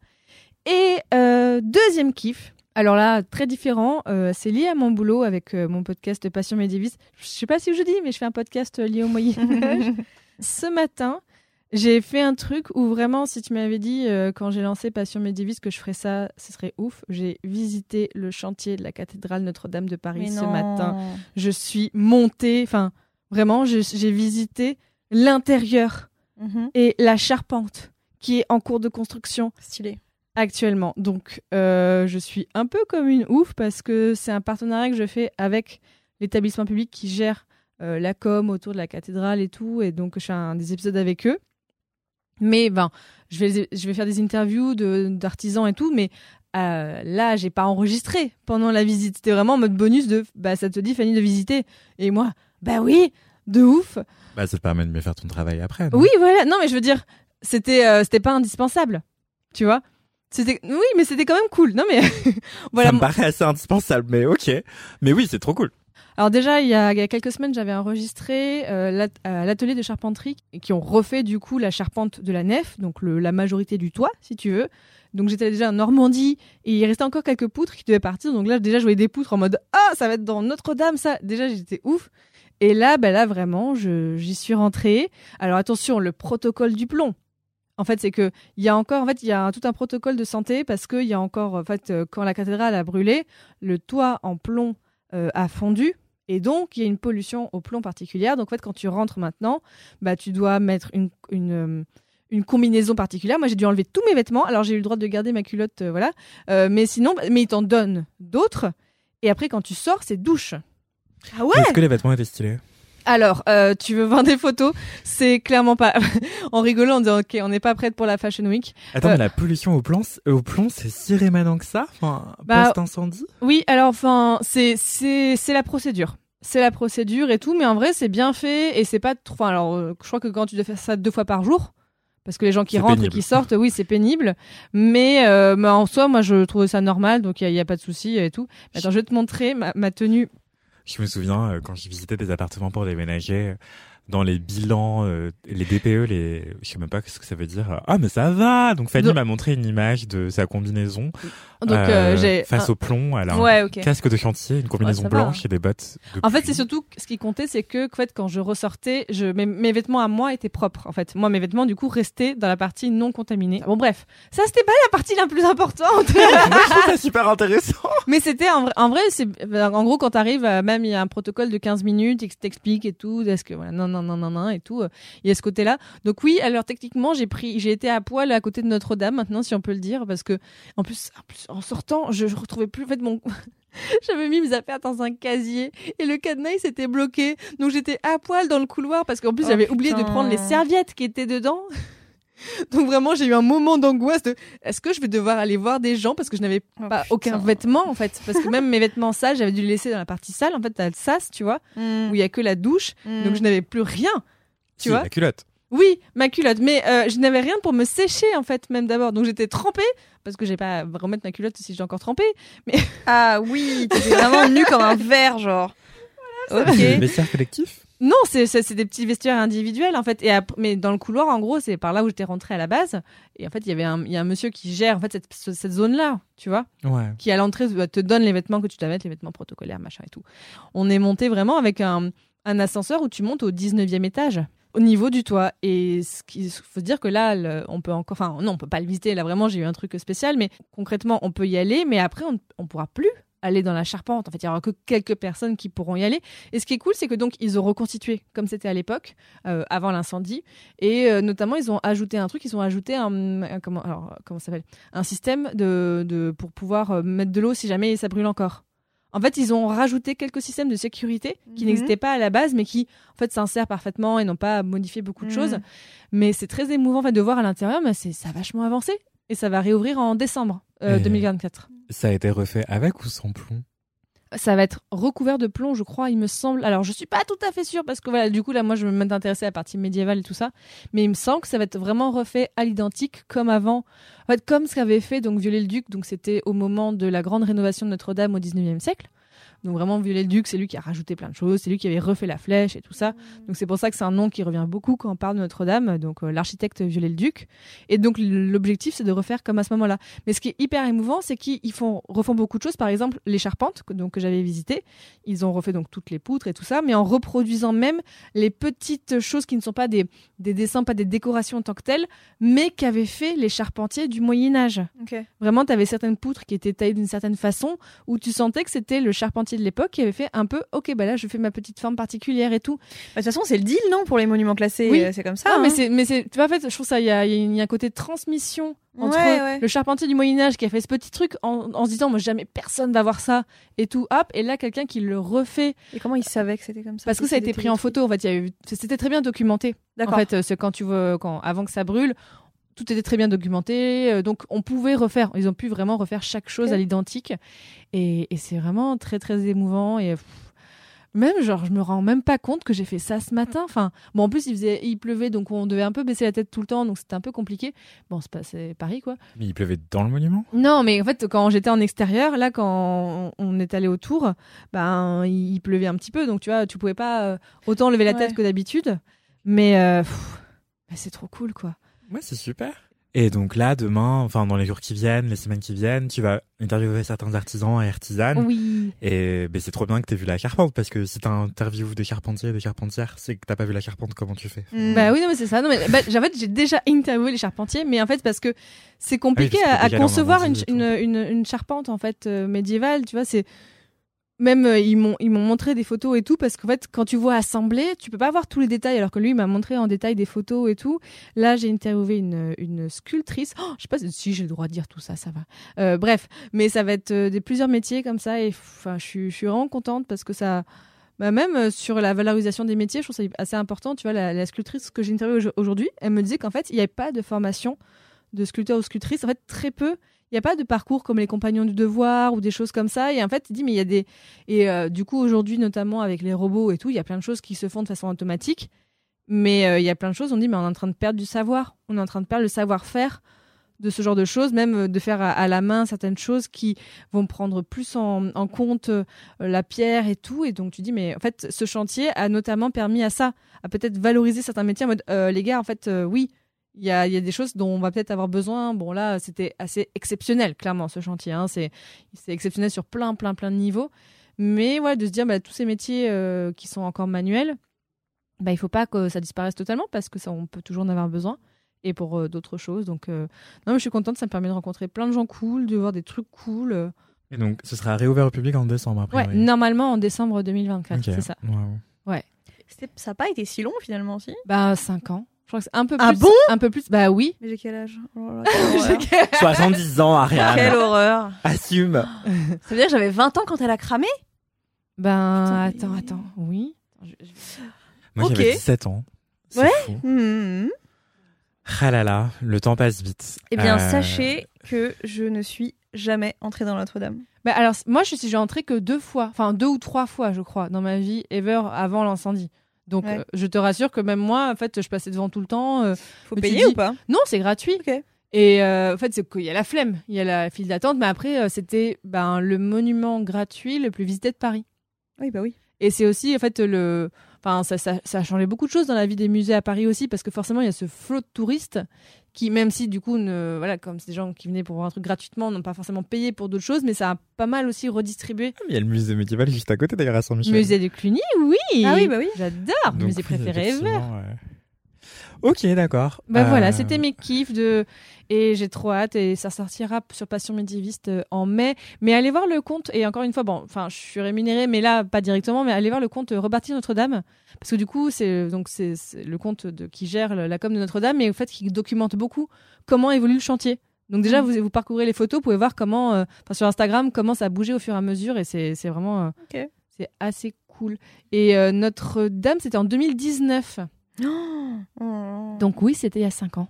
C: Et euh, deuxième kiff. Alors là, très différent, c'est lié à mon boulot avec mon podcast Passion médiéviste. Je sais pas si je dis, mais je fais un podcast lié au Moyen Âge. [LAUGHS] Ce matin, j'ai fait un truc où vraiment, si tu m'avais dit euh, quand j'ai lancé Passion médiéviste que je ferais ça, ce serait ouf. J'ai visité le chantier de la cathédrale Notre-Dame de Paris
A: Mais
C: ce
A: non.
C: matin. Je suis montée, enfin vraiment, j'ai visité l'intérieur
A: Mhm.
C: et la charpente qui est en cours de construction
A: Stylé.
C: actuellement. Donc, euh, je suis un peu comme une ouf parce que c'est un partenariat que je fais avec l'établissement public qui gère euh, la com autour de la cathédrale et tout. Et donc, je fais un, des épisodes avec eux. Mais ben, je vais, je vais faire des interviews de- d'artisans et tout. Mais euh, là, j'ai pas enregistré pendant la visite. C'était vraiment en mode bonus de bah, ça te dit, Fanny, de visiter. Et moi, bah oui, de ouf.
B: Bah, ça te permet de mieux faire ton travail après.
C: Oui, voilà. Non, mais je veux dire, c'était euh, c'était pas indispensable. Tu vois? C'était oui, mais c'était quand même cool. Non mais [LAUGHS] voilà.
B: Ça me paraît assez indispensable, mais ok. Mais oui, c'est trop cool.
C: Alors déjà, il y a, quelques semaines, j'avais enregistré euh, à l'atelier de charpenterie qui ont refait du coup la charpente de la nef, donc la majorité du toit, si tu veux. Donc j'étais déjà en Normandie et il restait encore quelques poutres qui devaient partir. Donc là, déjà, je voyais des poutres en mode ah, ça va être dans Notre-Dame, ça. Déjà, j'étais ouf. Et là, ben là, vraiment, j'y suis rentrée. Alors attention, le protocole du plomb. En fait, c'est que il y a encore, en fait, il y a tout un protocole de santé parce qu'il y a encore, en fait, euh, quand la cathédrale a brûlé, le toit en plomb euh, a fondu et donc il y a une pollution au plomb particulière. Donc en fait, quand tu rentres maintenant, bah tu dois mettre une une, euh, une combinaison particulière. Moi, j'ai dû enlever tous mes vêtements. Alors j'ai eu le droit de garder ma culotte, euh, voilà. Euh, mais sinon, bah, mais ils t'en donnent d'autres. Et après, quand tu sors, c'est douche.
A: Ah ouais?
B: Est-ce que les vêtements étaient stylés?
C: Alors, euh, tu veux voir des photos? C'est clairement pas. [LAUGHS] en rigolant, en disant, ok, on n'est pas prête pour la Fashion Week.
B: Attends,
C: Euh,
B: mais la pollution au plomb, au plomb, c'est si rémanent que ça? Enfin,
C: Bah,
B: post-incendie
C: Oui, alors enfin, c'est c'est c'est la procédure. C'est la procédure et tout, mais en vrai, c'est bien fait et c'est pas trop. alors, euh, je crois que quand tu dois faire ça deux fois par jour, parce que les gens qui rentrent
B: pénible.
C: et qui sortent, oui, c'est pénible. Mais, euh, en soi, moi, je trouvais ça normal, donc il n'y a, pas de souci et tout. Mais attends, je vais te montrer ma, ma tenue.
B: Je me souviens euh, quand j'ai visité des appartements pour déménager, dans les bilans, euh, les DPE, les, je sais même pas ce que ça veut dire. euh, Ah mais ça va. Donc Fanny m'a montré une image de sa combinaison
C: Donc, euh, j'ai.
B: face au plomb. Elle a un
A: Ouais, ok.
B: casque de chantier, une combinaison
C: va.
B: blanche et des bottes. De
C: En fait, c'est surtout que ce qui comptait, c'est que en fait, quand je ressortais, je, mes, mes vêtements à moi étaient propres. En fait, moi, mes vêtements du coup restaient dans la partie non contaminée. Bon, bref, ça c'était pas la partie la plus importante.
B: Moi, [LAUGHS] je trouve ça super intéressant.
C: Mais c'était en vrai, en vrai, c'est en gros quand t'arrives, euh, même il y a un protocole de 15 minutes, il t'explique et tout, est-ce que voilà, non non et tout, euh, il y a ce côté-là. Donc oui, alors techniquement, j'ai pris j'ai été à poil à côté de Notre-Dame maintenant si on peut le dire parce que en plus en, plus, en sortant, je, je retrouvais plus en fait mon [LAUGHS] J'avais mis mes affaires dans un casier et le cadenas il s'était bloqué. Donc j'étais à poil dans le couloir parce qu'en plus
A: Oh,
C: j'avais oublié de prendre les serviettes qui étaient dedans. [LAUGHS] [LAUGHS] Donc vraiment j'ai eu un moment d'angoisse de est-ce que je vais devoir aller voir des gens parce que je n'avais
A: Oh,
C: pas
A: putain.
C: aucun vêtement en fait? Parce que même mes vêtements sales j'avais dû les laisser dans la partie sale en fait t'as le sas tu vois
A: Mm.
C: où il y a que la douche
A: Mm.
C: donc je n'avais plus rien tu
B: Si,
C: vois?
B: la culotte.
C: oui ma culotte mais euh, je n'avais rien pour me sécher en fait même d'abord donc j'étais trempée parce que j'ai pas à remettre ma culotte si j'ai encore trempé
A: Ah oui, t'étais vraiment nu comme un verre, genre. [LAUGHS]
B: Le
A: ok.
B: vestiaire collectif.
C: Non c'est des petits vestiaires individuels en fait. Et mais dans le couloir en gros c'est par là où j'étais rentrée à la base. Et en fait il y avait un y a un monsieur qui gère en fait cette, ce- cette zone là tu vois.
B: Ouais.
C: qui à l'entrée te donne les vêtements que tu dois mettre, les vêtements protocolaires, machin et tout. On est monté vraiment avec un, un ascenseur où tu montes au 19e étage au niveau du toit. Et ce qu'il faut se dire que là le- on peut encore enfin non on peut pas le visiter. Là vraiment j'ai eu un truc spécial mais concrètement on peut y aller mais après on on pourra plus aller dans la charpente en fait il y aura que quelques personnes qui pourront y aller et ce qui est cool c'est que donc ils ont reconstitué comme c'était à l'époque euh, avant l'incendie et euh, notamment ils ont ajouté un truc ils ont ajouté un, un- comment alors comment ça s'appelle? Un système de, de pour pouvoir euh, mettre de l'eau si jamais ça brûle encore. En fait, ils ont rajouté quelques systèmes de sécurité qui
A: Mhm.
C: n'existaient pas à la base, mais qui en fait s'insèrent parfaitement et n'ont pas modifié beaucoup de
A: Mhm.
C: choses. Mais c'est très émouvant en fait, de voir à l'intérieur, mais c'est ça a vachement avancé et ça va réouvrir en décembre euh,
B: Et-
C: 2024.
B: Ça a été refait avec ou sans plomb?
C: Ça va être recouvert de plomb, je crois, il me semble. Alors, je suis pas tout à fait sûre parce que voilà, du coup là, moi, je me m'intéressais à la partie médiévale et tout ça, mais il me semble que ça va être vraiment refait à l'identique comme avant. En fait, comme ce qu'avait fait donc Viollet-le-Duc, donc c'était au moment de la grande rénovation de Notre-Dame au 19e siècle. Donc vraiment, Viollet-le-Duc, c'est lui qui a rajouté plein de choses, c'est lui qui avait refait la flèche et tout ça. Donc c'est pour ça que c'est un nom qui revient beaucoup quand on parle de Notre-Dame, donc euh, l'architecte Viollet-le-Duc. Et donc l'objectif, c'est de refaire comme à ce moment-là. Mais ce qui est hyper émouvant, c'est qu'ils font, refont beaucoup de choses. Par exemple, les charpentes que, donc, que j'avais visitées, ils ont refait donc toutes les poutres et tout ça, mais en reproduisant même les petites choses qui ne sont pas des, des dessins, pas des décorations en tant que telles, mais qu'avaient fait les charpentiers du Moyen Âge.
A: Ok.
C: Vraiment, tu avais certaines poutres qui étaient taillées d'une certaine façon, où tu sentais que c'était le charpentier de l'époque qui avait fait un peu, ok, bah là, je fais ma petite forme particulière et tout.
A: Bah, De toute façon, c'est le deal, non, pour les monuments classés.
C: Oui.
A: euh, C'est comme ça.
C: Ah, mais
A: hein.
C: c'est, mais c'est, tu vois, en fait, je trouve ça, il y a, il y a un côté de transmission entre
A: Ouais, ouais.
C: le charpentier du Moyen-Âge qui a fait ce petit truc en, en se disant, moi, jamais personne va voir ça et tout, hop, et là, quelqu'un qui le refait
A: Et comment ils savaient que c'était comme ça?
C: Parce que ça a été pris en photo, en fait, il y a eu, c'était très bien documenté. En fait, euh, c'est quand tu veux, quand, avant que ça brûle, tout était très bien documenté, euh, donc on pouvait refaire. Ils ont pu vraiment refaire chaque chose à l'identique, et, et c'est vraiment très très émouvant et pff, même genre je me rends même pas compte que j'ai fait ça ce matin. Enfin, bon en plus il faisait, il pleuvait, donc on devait un peu baisser la tête tout le temps, donc c'était un peu compliqué. Bon, c'est pas, c'est Paris quoi.
B: Mais il pleuvait dans le monument?
C: Non, mais en fait, quand j'étais en extérieur, là, quand on est allé autour, ben, il pleuvait un petit peu, donc tu vois, tu pouvais pas euh, autant lever la tête
A: Ouais.
C: que d'habitude. Mais euh, pff, bah, c'est trop cool, quoi.
B: Ouais, c'est super. Et donc là, demain, enfin dans les jours qui viennent, les semaines qui viennent, tu vas interviewer certains artisans et artisanes.
C: Oui.
B: Et ben, c'est trop bien que t'aies vu la charpente, parce que si t'interviews des charpentiers et des charpentières, c'est que t'as pas vu la charpente, comment tu fais?
A: Mm.
C: Bah oui, non, mais c'est ça. Non, mais, bah, en fait, j'ai déjà interviewé les charpentiers, mais en fait, parce que c'est compliqué
B: Ah que
C: à, concevoir une, une, une charpente, en fait, euh, médiévale, tu vois, c'est. Même euh, ils m'ont ils m'ont montré des photos et tout parce qu'en fait quand tu vois assembler tu peux pas voir tous les détails alors que lui il m'a montré en détail des photos et tout là j'ai interviewé une, une sculptrice oh, je sais pas si j'ai le droit de dire tout ça ça va Euh, bref mais ça va être euh, des plusieurs métiers comme ça et enfin je suis je suis vraiment contente parce que ça bah même sur la valorisation des métiers, je trouve ça assez important. Tu vois, la, la sculptrice que j'ai interviewée au- aujourd'hui, elle me disait qu'en fait, il n'y avait pas de formation de sculpteur ou sculptrice. En fait, très peu. Il n'y a pas de parcours comme les compagnons du devoir ou des choses comme ça. Et en fait, il dit, mais il y a des. Et euh, du coup, aujourd'hui, notamment avec les robots et tout, il y a plein de choses qui se font de façon automatique. Mais euh, il y a plein de choses, on dit, mais on est en train de perdre du savoir. On est en train de perdre le savoir-faire de ce genre de choses, même euh, de faire à, la main certaines choses qui vont prendre plus en, compte la pierre et tout. Et donc tu dis, mais en fait, ce chantier a notamment permis à ça, à peut-être valoriser certains métiers en mode, les gars, en fait, oui, il y a, il y a des choses dont on va peut-être avoir besoin. Bon, là, c'était assez exceptionnel, clairement, ce chantier. hein. C'est c'est exceptionnel sur plein, plein, plein de niveaux. Mais ouais, de se dire, bah, tous ces métiers euh, qui sont encore manuels, bah, il faut pas que ça disparaisse totalement parce que ça, on peut toujours en avoir besoin. Et pour euh, d'autres choses. Donc, euh, non, mais je suis contente, ça me permet de rencontrer plein de gens cool, de voir des trucs cool. euh.
B: Et donc, ce sera réouvert au public en décembre après.
C: Ouais, normalement en décembre 2024, c'est ça.
A: C'était- Ça n'a pas été si long finalement, si?
C: Bah, 5 ans. Je crois que c'est un peu
A: Ah
C: plus.
A: bon
C: un peu plus. Bah oui.
A: Mais j'ai quel âge Oh là là, [LAUGHS] quelle horreur.
B: 70 ans, Ariane.
A: Quelle horreur.
B: Assume.
A: Ça veut dire que j'avais 20 ans quand elle a cramé?
C: Ben,
A: Putain, mais-
C: attends, attends. Oui.
B: Moi,
A: Ok.
B: j'avais 17 ans. C'est
A: Ouais.
B: fou.
A: Hmm.
B: Ah là là, le temps passe vite.
A: Eh bien,
B: Euh,
A: sachez que je ne suis jamais entrée dans Notre-Dame.
C: Bah alors, moi, je suis j'ai entré que deux fois, enfin deux ou trois fois, je crois, dans ma vie ever avant l'incendie. Donc,
A: Ouais.
C: euh, je te rassure que même moi, en fait, je passais devant tout le temps. euh,
A: Faut payer
C: dis-
A: ou pas?
C: Non, c'est gratuit. Et euh, en fait, c'est qu'il y a la flemme, il y a la file d'attente, mais après, c'était ben, le monument gratuit le plus visité de Paris.
A: Oui, bah oui.
C: Et c'est aussi, en fait, le. Enfin, ça, ça, ça a changé beaucoup de choses dans la vie des musées à Paris aussi, parce que forcément, il y a ce flot de touristes qui, même si du coup, ne, voilà, comme c'est des gens qui venaient pour voir un truc gratuitement, n'ont pas forcément payé pour d'autres choses, mais ça a pas mal aussi redistribué.
B: Il y a le musée médiéval juste à côté d'ailleurs à Saint-Michel.
C: Musée du Cluny, oui
A: Ah oui, bah oui.
C: J'adore Musée
B: oui,
C: préféré ever
B: ouais. Ok, d'accord.
C: Bah voilà,
B: Euh,
C: c'était mes kiffs de et j'ai trop hâte et ça sortira sur Passion médiéviste euh, en mai. Mais allez voir le compte et encore une fois, bon, enfin, je suis rémunérée, mais là pas directement, mais allez voir le compte euh, Rebâtir Notre-Dame parce que du coup, c'est donc c'est le compte de qui gère la com de Notre-Dame et en fait qui documente beaucoup comment évolue le chantier. Donc déjà,
A: Mhm.
C: vous, vous parcourez les photos, vous pouvez voir comment, euh, sur Instagram, comment ça a bougé au fur et à mesure et c'est c'est vraiment, euh,
A: Ok.
C: c'est assez cool. Et euh, Notre-Dame, c'était en 2019.
A: Oh.
C: Donc oui, c'était il y a 5 ans.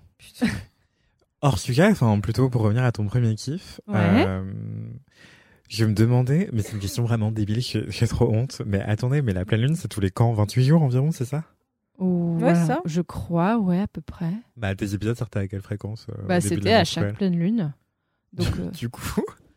B: Hors [LAUGHS] sujet, enfin plutôt pour revenir à ton premier kiff.
C: Ouais.
B: euh, je me demandais, mais c'est une question vraiment débile, j'ai trop honte. Mais attendez, mais la pleine lune, c'est tous les camps 28 jours environ, c'est ça?
C: Voilà,
A: ça.
C: Je crois, ouais, à peu près.
B: Bah tes épisodes sortaient à quelle fréquence euh,
C: bah, c'était à chaque pleine lune. Donc, euh, [LAUGHS]
B: Du coup,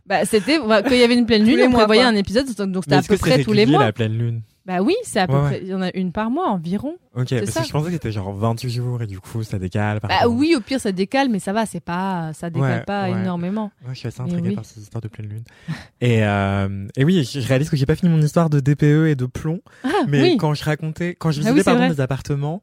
C: bah, Bah, c'était bah, quand il y avait une pleine lune, on prévoyait un épisode, donc c'était à peu près tous les mois.
B: la pleine lune?
C: Bah oui, c'est à peu
B: Ouais,
C: près. Il y en a une par mois environ.
B: Ok, parce
C: ça.
B: que je pensais que c'était genre 28 jours et du coup ça décale. Par
C: Bah oui, au pire ça décale, mais ça va, c'est pas, ça décale
B: Ouais,
C: pas
B: ouais.
C: énormément.
B: Je suis assez intriguée
C: oui.
B: par ces histoires de pleine lune. [LAUGHS] et, euh, et oui, je réalise que j'ai pas fini mon histoire de DPE et de plomb.
C: Ah
B: Mais
C: oui.
B: quand je racontais, quand je
C: Ah
B: visitais
C: oui,
B: pardon des appartements,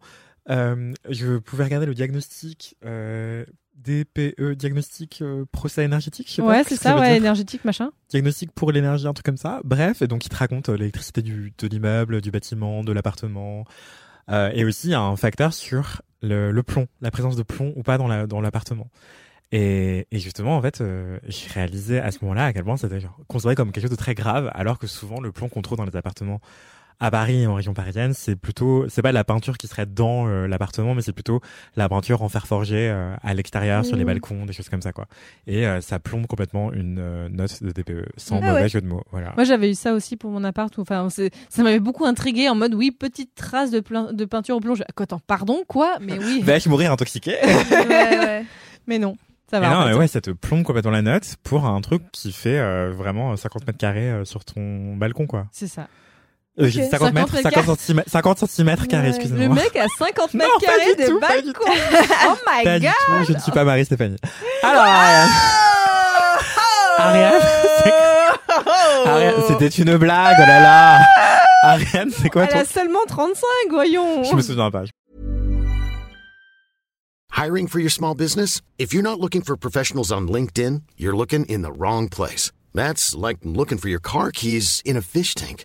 B: euh, je pouvais regarder le diagnostic euh, DPE, diagnostic euh, procès énergétique. Je sais pas
C: Ouais,
B: ce
C: c'est ça, ouais, énergétique machin.
B: Diagnostic pour l'énergie, un truc comme ça. Bref, et donc il te raconte euh, l'électricité du de l'immeuble, du bâtiment, de l'appartement, Euh, et aussi il y a un facteur sur le, le plomb, la présence de plomb ou pas dans la dans l'appartement. Et, et justement, en fait, euh, j'ai réalisé à ce moment-là à quel point c'était considéré comme quelque chose de très grave, alors que souvent le plomb qu'on trouve dans les appartements à Paris en région parisienne, c'est plutôt, c'est pas la peinture qui serait dans euh, l'appartement, mais c'est plutôt la peinture en fer forgé euh, à l'extérieur, sur les
A: Mmh.
B: balcons, des choses comme ça, quoi. Et euh, ça plombe complètement une note de DPE, sans
A: Ah
B: mauvais
A: ouais.
B: jeu de mots. Voilà.
C: Moi j'avais eu ça aussi pour mon appart. où- Enfin, ça m'avait beaucoup intrigué en mode oui, petite trace de, plein- de peinture au plomb. Je... Attends, pardon, quoi Mais oui. [LAUGHS]
B: Vais-je mourir intoxiqué [LAUGHS]
A: Ouais, ouais.
C: mais non, ça va.
B: non, mais ouais, ça te plombe complètement la note pour un truc qui fait euh, vraiment 50 mètres carrés euh, sur ton balcon, quoi.
C: C'est ça.
B: Euh,
A: Ok.
B: j'ai dit 50 mètres,
C: 50
B: 50 centimètres, 50 centimètres carrés, excusez-moi.
C: Le mec a 50 mètres
B: Non,
C: carrés
B: du
C: de
B: tout, pas du
C: balcon. [LAUGHS] oh my
B: Pas du
C: god.
B: tout, je ne suis pas Marie-Stéphanie. [LAUGHS] Alors, Ariane, Ariane, [LAUGHS] c'est- Ariane, c'était une blague, oh là là. Ariane, c'est quoi
C: Elle
B: ton...
C: a seulement 35, voyons.
B: Je me souviens pas.
D: Hiring for your small business? If you're not looking for professionals on LinkedIn, you're looking in the wrong place. That's like looking for your car keys in a fish tank.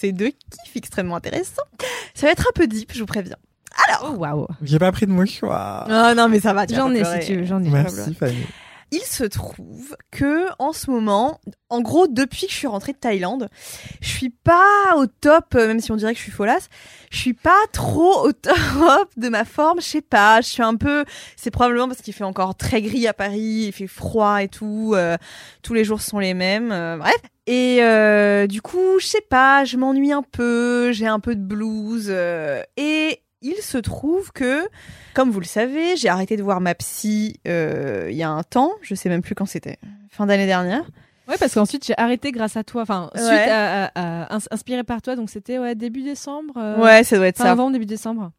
A: ces deux kiffs extrêmement intéressants. Ça va être un peu deep, je vous préviens.
C: Oh waouh.
B: J'ai pas pris de mon choix.
A: Ah non, mais ça va.
C: J'en ai si tu veux, j'en ai.
B: Merci Fanny.
A: Il se trouve que en ce moment, en gros, depuis que je suis rentrée de Thaïlande, je suis pas au top, euh, même si on dirait que je suis folasse, je suis pas trop au top de ma forme, je sais pas, je suis un peu, c'est probablement parce qu'il fait encore très gris à Paris, il fait froid et tout, euh, tous les jours sont les mêmes, euh, bref. Et euh, du coup, je sais pas, je m'ennuie un peu, j'ai un peu de blues, euh, et il se trouve que comme vous le savez, j'ai arrêté de voir ma psy euh, il y a un temps, je sais même plus quand c'était, fin d'année dernière.
C: Ouais, parce qu'ensuite j'ai arrêté grâce à toi. Enfin, suite
A: Ouais.
C: à, à- à- ins- inspiré par toi, donc c'était ouais, début décembre.
A: ouais, ça doit être
C: Fin
A: ça.
C: novembre, début décembre.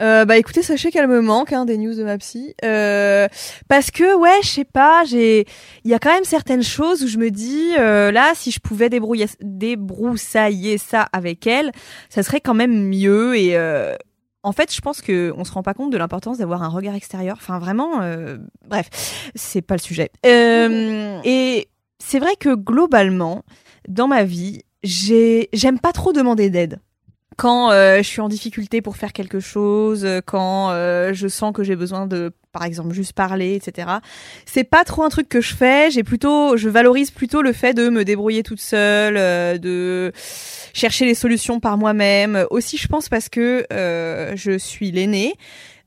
A: Euh, bah écoutez, sachez qu'elle me manque hein, des news de ma psy, euh, parce que ouais, je sais pas, j'ai, il y a quand même certaines choses où je me dis euh, là, si je pouvais débrouiller, débroussailler ça avec elle, ça serait quand même mieux et euh, en fait, je pense que on se rend pas compte de l'importance d'avoir un regard extérieur. Enfin, vraiment, euh, bref, c'est pas le sujet. Euh, [LAUGHS] et c'est vrai que globalement, dans ma vie, j'ai, j'aime pas trop demander d'aide quand euh, je suis en difficulté pour faire quelque chose, euh, quand euh, je sens que j'ai besoin de, par exemple, juste parler, etc. C'est pas trop un truc que je fais. J'ai plutôt, je valorise plutôt le fait de me débrouiller toute seule, euh, de chercher les solutions par moi-même. Aussi, je pense parce que euh, je suis l'aînée.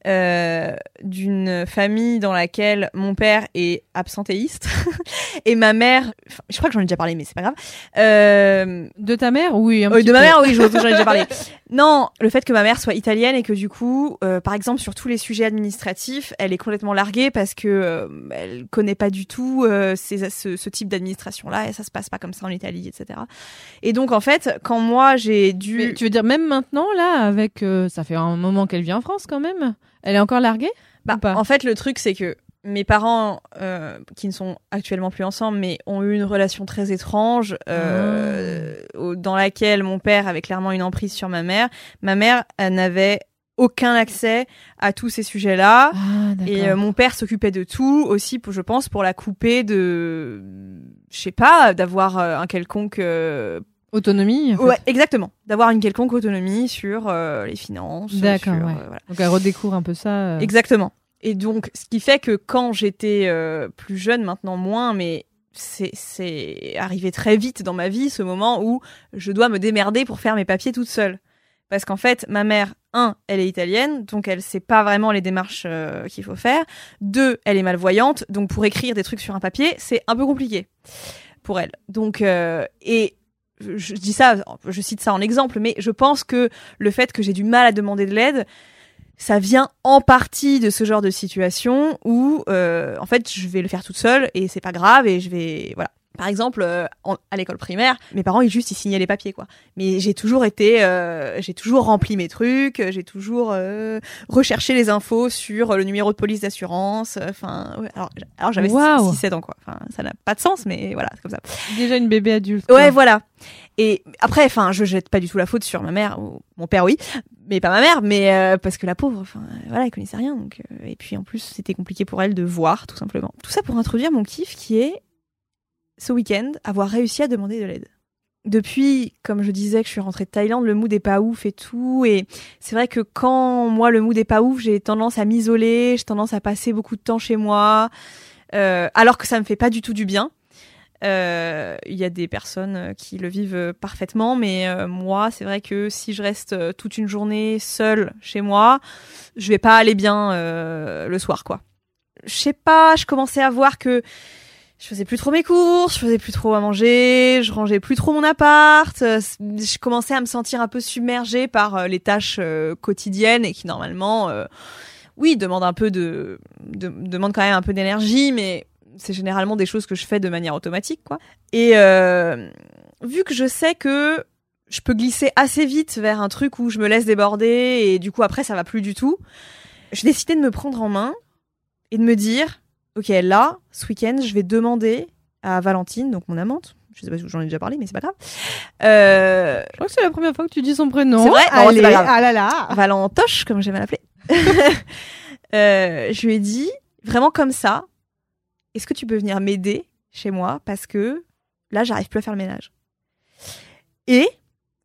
A: Euh, d'une famille dans laquelle mon père est absentéiste [LAUGHS] et ma mère, je crois que j'en ai déjà parlé mais c'est pas grave, euh,
C: De ta mère Oui, un
A: euh,
C: petit
A: de ma mère, oui, je- j'en ai déjà parlé. [LAUGHS] Non, le fait que ma mère soit italienne et que du coup, euh, par exemple, sur tous les sujets administratifs, elle est complètement larguée parce que euh, elle connaît pas du tout euh, ces- ce, ce type d'administration-là et ça se passe pas comme ça en Italie, etc. Et donc, en fait, quand moi j'ai dû,
C: Mais tu veux dire même maintenant là, avec ça fait un moment qu'elle vit en France quand même? Elle est encore larguée?
A: Bah, en fait, le truc, c'est que mes parents, euh, qui ne sont actuellement plus ensemble, mais ont eu une relation très étrange, euh,
C: Ah.
A: dans laquelle mon père avait clairement une emprise sur ma mère. Ma mère n'avait aucun accès à tous ces sujets-là.
C: Ah.
A: Et euh, mon père s'occupait de tout aussi, pour, je pense, pour la couper de, je sais pas, d'avoir euh, un quelconque euh,
C: Autonomie. en fait.
A: Ouais, exactement. D'avoir une quelconque autonomie sur euh, les finances.
C: D'accord, ouais.
A: euh, voilà.
C: Donc elle redécouvre un peu ça. euh.
A: Exactement. Et donc, ce qui fait que quand j'étais euh, plus jeune, maintenant moins, mais c'est arrivé très vite dans ma vie ce moment où je dois me démerder pour faire mes papiers toute seule. Parce qu'en fait, ma mère, un, elle est italienne, donc elle sait pas vraiment les démarches euh, qu'il faut faire. Deux, elle est malvoyante, donc pour écrire des trucs sur un papier, c'est un peu compliqué pour elle. Donc, euh, et je dis ça, je cite ça en exemple, mais je pense que le fait que j'ai du mal à demander de l'aide, ça vient en partie de ce genre de situation où, euh, en fait, je vais le faire toute seule et c'est pas grave et je vais, voilà. Par exemple, euh, en- à l'école primaire, mes parents, ils juste ils signaient les papiers, quoi. Mais j'ai toujours été, euh, j'ai toujours rempli mes trucs, j'ai toujours euh, recherché les infos sur le numéro de police d'assurance. Enfin, ouais, alors, alors j'avais
C: Waouh.
A: 6-7 ans, quoi. Enfin, ça n'a pas de sens, mais voilà, c'est comme ça.
C: Déjà une bébé adulte.
A: Ouais, voilà. Et après, enfin, je jette pas du tout la faute sur ma mère ou mon père, oui, mais pas ma mère, mais euh, parce que la pauvre, enfin, voilà, elle connaissait rien. Donc, euh, et puis en plus, c'était compliqué pour elle de voir, tout simplement. Tout ça pour introduire mon kiff, qui est ce week-end avoir réussi à demander de l'aide. Depuis, comme je disais, que je suis rentrée de Thaïlande, le mood est pas ouf et tout. Et c'est vrai que quand moi, le mood est pas ouf, j'ai tendance à m'isoler, j'ai tendance à passer beaucoup de temps chez moi, euh, alors que ça me fait pas du tout du bien. Euh, Il y a des personnes euh, qui le vivent euh, parfaitement, mais moi, c'est vrai que si je reste toute une journée seule chez moi, je vais pas aller bien le soir, quoi. Je sais pas, je commençais à voir que je faisais plus trop mes courses, je faisais plus trop à manger, je rangeais plus trop mon appart, je commençais à me sentir un peu submergée par les tâches quotidiennes et qui normalement, oui, demandent un peu de demandent quand même un peu d'énergie, mais c'est généralement des choses que je fais de manière automatique, quoi. Et euh, vu que je sais que je peux glisser assez vite vers un truc où je me laisse déborder et du coup après ça va plus du tout, j'ai décidé de me prendre en main et de me dire, ok là, ce week-end, je vais demander à Valentine, donc mon amante, je sais pas si j'en ai déjà parlé, mais c'est pas grave. Euh,
C: Je crois que c'est la première fois que tu dis son prénom.
A: C'est vrai c'est
C: Allez, ah là là.
A: Valentoche, comme j'aime l'appeler. [LAUGHS] euh, je lui ai dit, vraiment comme ça, est-ce que tu peux venir m'aider chez moi parce que là, j'arrive plus à faire le ménage? Et,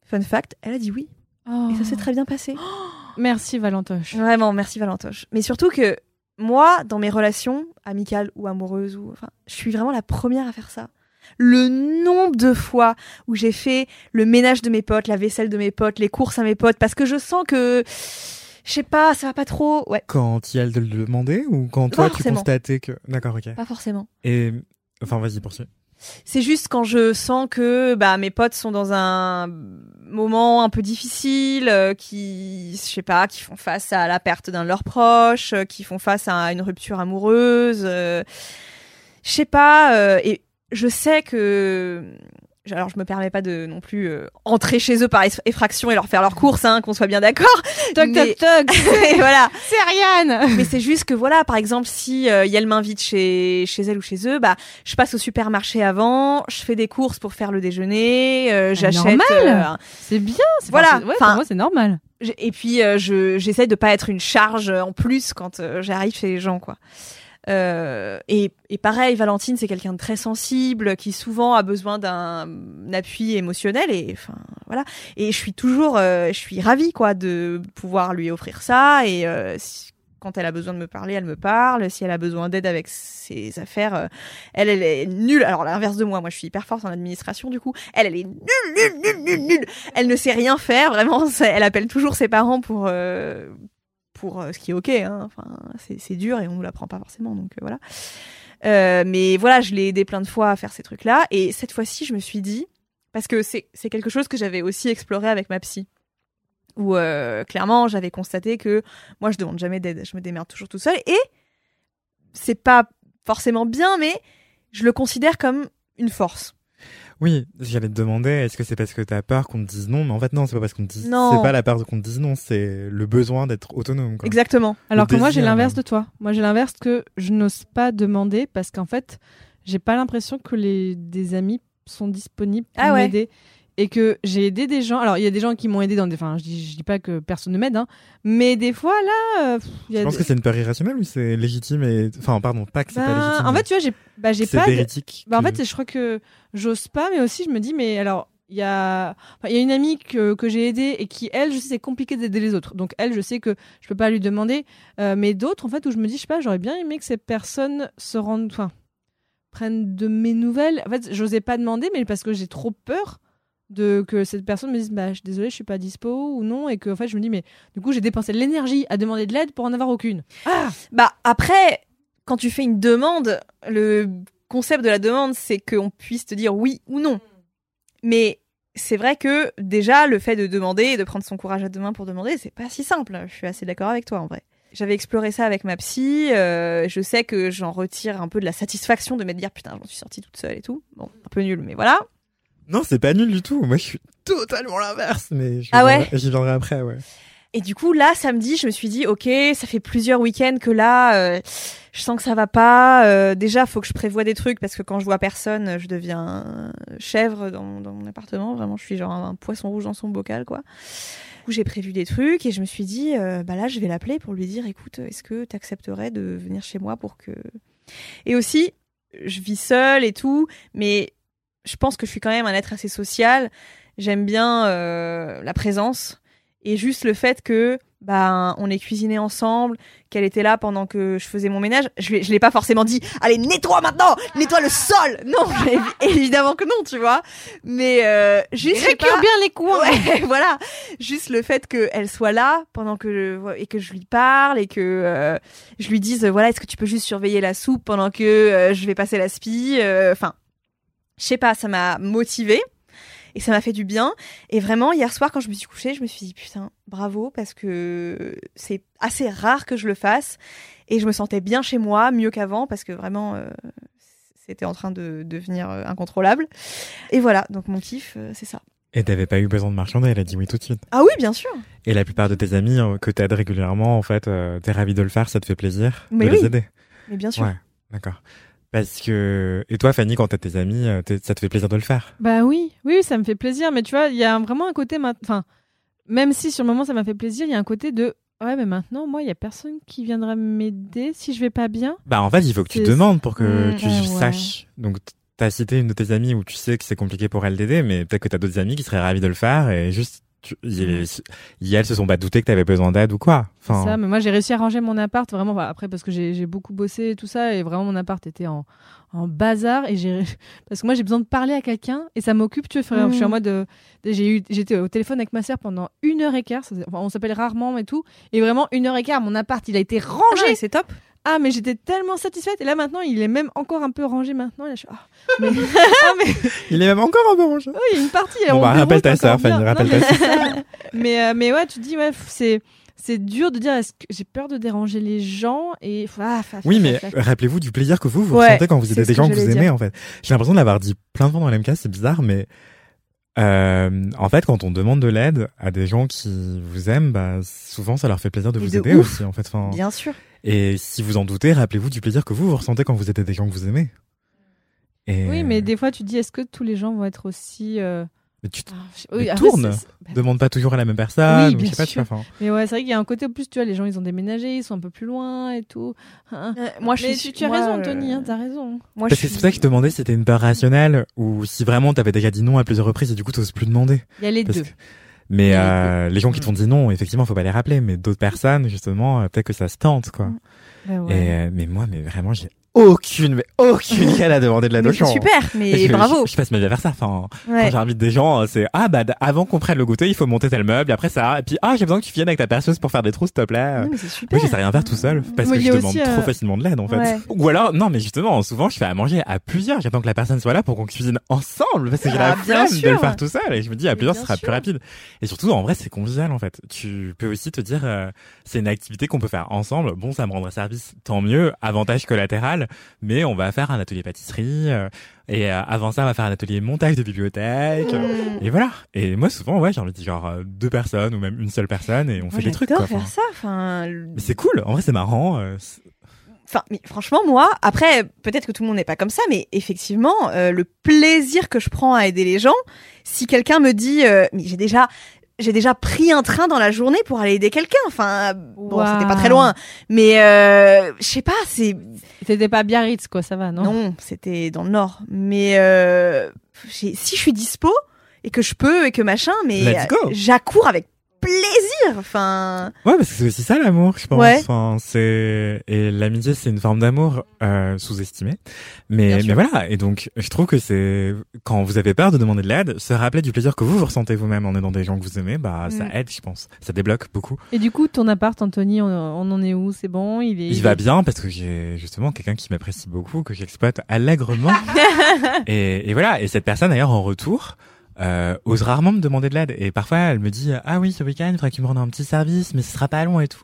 A: fun fact, elle a dit oui.
C: Oh.
A: Et ça s'est très bien passé. [GASPS]
C: Merci Valentoche.
A: Vraiment, merci Valentoche. Mais surtout que moi, dans mes relations amicales ou amoureuses, ou enfin, je suis vraiment la première à faire ça. Le nombre de fois où j'ai fait le ménage de mes potes, la vaisselle de mes potes, les courses à mes potes, parce que je sens que, je sais pas, ça va pas trop. Ouais,
B: Quand il y a de le demander ou quand toi tu constatais que. D'accord, ok.
A: pas forcément.
B: Et. Enfin, vas-y, poursuis.
A: C'est juste quand je sens que bah, mes potes sont dans un moment un peu difficile, euh, qui, je sais pas, qui font face à la perte d'un de leurs proches, euh, qui font face à une rupture amoureuse. euh, je sais pas, et je sais que. Alors, je me permets pas de non plus euh, entrer chez eux par eff- effraction et leur faire leurs courses, hein, qu'on soit bien d'accord. [LAUGHS]
C: Toc
A: Mais-
C: toc [LAUGHS] toc.
A: Voilà.
C: C'est Ariane.
A: Mais c'est juste que voilà, par exemple, si euh, Yael m'invite chez chez elle ou chez eux, bah je passe au supermarché avant, je fais des courses pour faire le déjeuner, euh, j'achète.
C: normal.
A: euh,
C: C'est bien.
A: Voilà,
C: ouais, pour moi c'est normal.
A: et puis euh, je j'essaie de pas être une charge en plus quand euh, j'arrive chez les gens, quoi. Euh, et, pareil, Valentine, c'est quelqu'un de très sensible qui souvent a besoin d'un appui émotionnel et enfin voilà. Et je suis toujours, euh, je suis ravie quoi de pouvoir lui offrir ça et euh, si- quand elle a besoin de me parler, elle me parle. Si elle a besoin d'aide avec ses affaires, elle, elle est nulle. Alors l'inverse de moi, moi je suis hyper forte en administration du coup. Elle, elle est nulle, nulle, nulle, nulle, nulle. Elle ne sait rien faire vraiment. Elle appelle toujours ses parents pour pour euh, ce qui est ok. Hein. Enfin, c'est dur et on nous l'apprend pas forcément. Donc euh, voilà. Euh, mais voilà, je l'ai aidé plein de fois à faire ces trucs-là. Et cette fois-ci, je me suis dit, parce que c'est quelque chose que j'avais aussi exploré avec ma psy, où clairement j'avais constaté que moi je demande jamais d'aide, je me démerde toujours tout seul. Et c'est pas forcément bien, mais je le considère comme une force.
B: Oui, j'allais te demander, est-ce que c'est parce que t'as peur qu'on te dise non? Mais en fait, non, c'est pas parce qu'on te dise.
A: Non.
B: C'est pas la peur qu'on te dise non, c'est le besoin d'être autonome. Quoi.
A: Exactement.
C: Alors que moi j'ai l'inverse de toi. Moi j'ai l'inverse que je n'ose pas demander parce qu'en fait j'ai pas l'impression que les des amis sont disponibles pour
A: Ah ouais.
C: m'aider et que j'ai aidé des gens. Alors il y a des gens qui m'ont aidé dans des. Enfin je dis je dis pas que personne ne m'aide hein, mais des fois là euh, pff, il y a
B: Je pense
C: des-
B: que c'est une peur irrationnelle ou c'est légitime et. Enfin, pardon, pas que c'est
C: Ben,
B: pas légitime.
C: en fait tu vois j'ai bah j'ai pas de-. Bah, en fait, je crois que j'ose pas, mais aussi je me dis, mais alors, il y a, enfin, il y a une amie que, que j'ai aidée et qui, elle, je sais, c'est compliqué d'aider les autres. Donc, elle, je sais que je peux pas lui demander. Euh, mais d'autres, en fait, où je me dis, je sais pas, j'aurais bien aimé que ces personnes se rendent, enfin, prenne de mes nouvelles. En fait, j'osais pas demander, mais parce que j'ai trop peur de que cette personne me dise bah je suis désolée je suis pas dispo ou non et que en fait je me dis mais du coup j'ai dépensé de l'énergie à demander de l'aide pour en avoir aucune
A: ah bah après quand tu fais une demande le concept de la demande c'est qu'on puisse te dire oui ou non mais c'est vrai que déjà le fait de demander et de prendre son courage à deux mains pour demander c'est pas si simple je suis assez d'accord avec toi en vrai j'avais exploré ça avec ma psy. Euh, je sais que j'en retire un peu de la satisfaction de me dire putain, j'en suis sortie toute seule et tout. Bon, un peu nul, mais voilà.
B: Non, c'est pas nul du tout. Moi, je suis totalement l'inverse, mais
A: ah ouais
B: j'y viendrai après, ouais.
A: Et du coup, là, samedi, je me suis dit, ok, ça fait plusieurs week-ends que là, euh, je sens que ça va pas. Euh, déjà, faut que je prévoie des trucs parce que quand je vois personne, je deviens chèvre dans, dans mon appartement. Vraiment, je suis genre un poisson rouge dans son bocal, quoi j'ai prévu des trucs et je me suis dit, euh, bah là, je vais l'appeler pour lui dire, écoute, est-ce que tu accepterais de venir chez moi pour que. Et aussi, je vis seule et tout, mais je pense que je suis quand même un être assez social. J'aime bien euh, la présence et juste le fait que bah, on est cuisiné ensemble, qu'elle était là pendant que je faisais mon ménage. Je, je l'ai pas forcément dit, allez, nettoie maintenant, nettoie le sol. Non, [LAUGHS] évidemment que non, tu vois. Mais euh, juste
C: récure bien les coins. [LAUGHS]
A: voilà, juste le fait qu'elle soit là pendant que je, et que je lui parle et que euh, je lui dise, voilà, est-ce que tu peux juste surveiller la soupe pendant que euh, je vais passer la spie. Enfin, je sais pas, ça m'a motivée et ça m'a fait du bien. Et vraiment, hier soir, quand je me suis couchée, je me suis dit putain, bravo, parce que c'est assez rare que je le fasse. Et je me sentais bien chez moi, mieux qu'avant, parce que vraiment, euh, c'était en train de devenir euh, incontrôlable. Et voilà, donc mon kiff, euh, c'est ça.
B: Et t'avais pas eu besoin de marchander, elle a dit oui tout de suite.
A: Ah oui, bien sûr.
B: Et la plupart de tes amis que t'aides régulièrement, en fait, t'es ravi de le faire, ça te fait plaisir
A: Mais
B: de
A: oui.
B: les aider.
A: Mais bien sûr.
B: Ouais, d'accord. Parce que et toi Fanny quand t'as tes amis euh, ça te fait plaisir de le faire?
C: Bah oui oui ça me fait plaisir mais tu vois il y a vraiment un côté enfin même si sur le moment ça m'a fait plaisir il y a un côté de ouais mais maintenant moi il y a personne qui viendra m'aider si je vais pas bien.
B: Bah en fait il faut que tu demandes pour que
C: Mmh,
B: tu
C: ouais,
B: saches. Donc t'as cité une de tes amies où tu sais que c'est compliqué pour elle d'aider mais peut-être que t'as d'autres amis qui seraient ravis de le faire et juste tu, y, y, elles se sont pas doutées que t'avais besoin d'aide ou quoi.
C: Enfin... Ça, mais moi j'ai réussi à ranger mon appart vraiment. Bah, après parce que j'ai beaucoup bossé et tout ça et vraiment mon appart était en, en bazar et j'ai [LAUGHS] parce que moi j'ai besoin de parler à quelqu'un et ça m'occupe. Tu vois, mmh. je suis en mode euh, j'ai eu j'étais au téléphone avec ma sœur pendant une heure et quart. Enfin, on s'appelle rarement et tout et vraiment une heure et quart mon appart il a été rangé.
A: Ah, c'est top.
C: Ah mais j'étais tellement satisfaite et là maintenant il est même encore un peu rangé maintenant. Là, je suis, ah, mais... [LAUGHS] ah, mais...
B: Il est même encore un peu rangé.
C: Oui, il y a une partie.
B: Bon, bah, rappelle ta sœur, Fanny, rappelle ta
C: mais, euh, mais ouais, tu te dis, ouais, c'est c'est dur de dire est-ce que j'ai peur de déranger les gens et ah,
B: oui mais rappelez-vous du plaisir que vous vous ouais, ressentez quand vous aidez des gens que, que vous aimez dire. en fait j'ai l'impression de l'avoir dit plein de fois dans l'MK c'est bizarre mais euh, en fait quand on demande de l'aide à des gens qui vous aiment bah, souvent ça leur fait plaisir de vous
A: de
B: aider
A: ouf.
B: aussi en fait enfin,
A: bien sûr
B: et si vous en doutez rappelez-vous du plaisir que vous vous ressentez quand vous aidez des gens que vous aimez et...
C: oui mais des fois tu dis est-ce que tous les gens vont être aussi euh...
B: Mais tu ah, oui, tournes, bah... demande pas toujours à la même personne.
C: Oui, bien
B: je sais pas,
C: sûr.
B: tu vois,
C: mais ouais, c'est vrai qu'il y a un côté en plus, tu vois, les gens ils ont déménagé, ils sont un peu plus loin et tout.
A: Euh, moi, je
C: mais
A: suis,
C: tu, tu as
A: moi,
C: raison,
A: euh...
C: Tony, hein, t'as raison.
A: Moi,
B: Parce
A: je
B: que
A: suis...
B: c'est pour ça que je te demandais si c'était une peur rationnelle ou si vraiment t'avais déjà dit non à plusieurs reprises et du coup t'oses plus demander.
C: Il y a les
B: Parce
C: deux.
B: que- Mais euh, les gens qui t'ont dit non, effectivement, faut pas les rappeler. Mais d'autres personnes, justement, euh, peut-être que ça se tente, quoi.
C: Ouais.
B: Et euh, mais moi, mais vraiment, j'ai aucune, mais aucune gueule à demander de la notion.
A: super, mais
B: Je-
A: bravo.
B: Je, je passe ma vie à faire ça. Enfin,
A: Ouais.
B: quand j'invite des gens, c'est ah bah avant qu'on prenne le goûter, il faut monter tel meuble. Et après ça, et puis ah j'ai besoin que tu viennes avec ta perceuse pour faire des trous, s'il te plaît.
A: Mais c'est super.
B: Moi, je sais rien faire tout seul parce que je
C: a
B: demande
C: aussi,
B: trop
C: euh,
B: facilement de l'aide en fait.
A: Ouais.
B: Ou alors, non, mais justement, souvent, je fais à manger à plusieurs. J'attends que la personne soit là pour qu'on cuisine ensemble parce que j'ai
A: Ah,
B: la
A: bien
B: flemme de le faire tout seul. Et je me dis, à
A: Mais
B: plusieurs, ce sera
A: sûr.
B: plus rapide. Et surtout, en vrai, c'est convivial en fait. Tu peux aussi te dire, euh, c'est une activité qu'on peut faire ensemble. Bon, ça me rendra service, tant mieux. Avantage collatéral. Mais on va faire un atelier pâtisserie. euh, et euh, avant ça, on va faire un atelier montage de bibliothèque.
A: Mmh.
B: Et voilà. Et moi, souvent, ouais, j'ai envie de dire genre euh, deux personnes ou même une seule personne et on
A: Moi,
B: fait des trucs. Quoi.
A: faire ça. Enfin,
B: mais c'est cool. En vrai, c'est marrant.
A: Enfin, mais franchement, moi, après, peut-être que tout le monde n'est pas comme ça, mais effectivement, euh, le plaisir que je prends à aider les gens, si quelqu'un me dit, euh, mais j'ai déjà, j'ai déjà pris un train dans la journée pour aller aider quelqu'un. Enfin, bon, c'était pas très loin, mais euh, je sais pas, c'est
C: T'étais pas Biarritz, quoi, ça va, non?
A: Non, c'était dans le nord, mais euh, si je suis dispo et que je peux et que machin, mais j'accours avec plaisir Enfin,
B: Ouais, parce que c'est aussi ça l'amour, je pense.
A: Ouais.
B: Enfin, c'est et l'amitié, c'est une forme d'amour euh, sous-estimée. Mais mais voilà. Et donc, je trouve que c'est quand vous avez peur de demander de l'aide, se rappeler du plaisir que vous vous ressentez vous-même en aidant des gens que vous aimez, bah ça
A: Mm.
B: aide, je pense. Ça débloque beaucoup.
C: Et du coup, ton appart, Anthony, on, on en est où? C'est bon? Il est.
B: Il va bien parce que j'ai justement quelqu'un qui m'apprécie beaucoup, que j'exploite allègrement. [LAUGHS] et, et voilà. Et cette personne, d'ailleurs, en retour, euh, ose rarement me demander de l'aide. Et parfois, elle me dit Ah oui, ce week-end, il faudrait que tu me rendes un petit service, mais ce sera pas long et tout.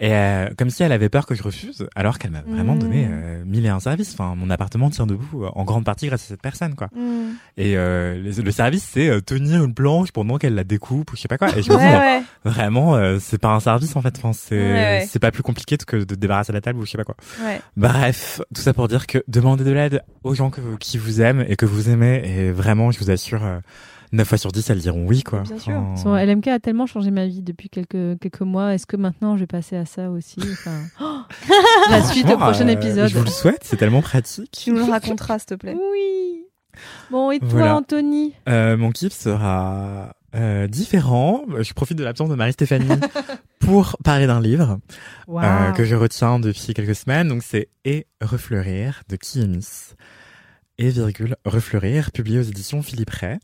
B: Et euh, comme si elle avait peur que je refuse, alors qu'elle m'a vraiment
A: Mm.
B: donné euh, mille et un services. Enfin, mon appartement tient debout euh, en grande partie grâce à cette personne, quoi.
A: hmm.
B: Et euh, le, le service, c'est euh, tenir une planche pendant qu'elle la découpe ou je sais pas quoi. Et je me dis,
A: ouais, ouais.
B: vraiment, euh, c'est pas un service en fait. Enfin, c'est
A: Ouais,
B: c'est pas plus compliqué que de débarrasser la table ou je sais pas quoi.
A: ouais.
B: Bref, tout ça pour dire que demandez de l'aide aux gens que, qui vous aiment et que vous aimez. Et vraiment, je vous assure, euh, 9 fois sur 10, elles diront oui, quoi.
A: Bien sûr.
C: Son LMK a tellement changé ma vie depuis quelques, quelques mois. Est-ce que maintenant je vais passer à ça aussi? Enfin, oh [LAUGHS] [GASPS] La suite au prochain
B: euh,
C: épisode.
B: Je vous le souhaite, c'est tellement pratique.
A: Tu nous le raconteras, s'il te plaît.
C: Oui. Bon, et toi,
B: Voilà.
C: Anthony?
B: Euh, mon kiff sera euh, différent. Je profite de l'absence de Marie-Stéphanie [LAUGHS] pour parler d'un livre euh, que je retiens depuis quelques semaines. Donc c'est Et refleurir de Kiemis. Et virgule refleurir, publié aux éditions Philippe Ray.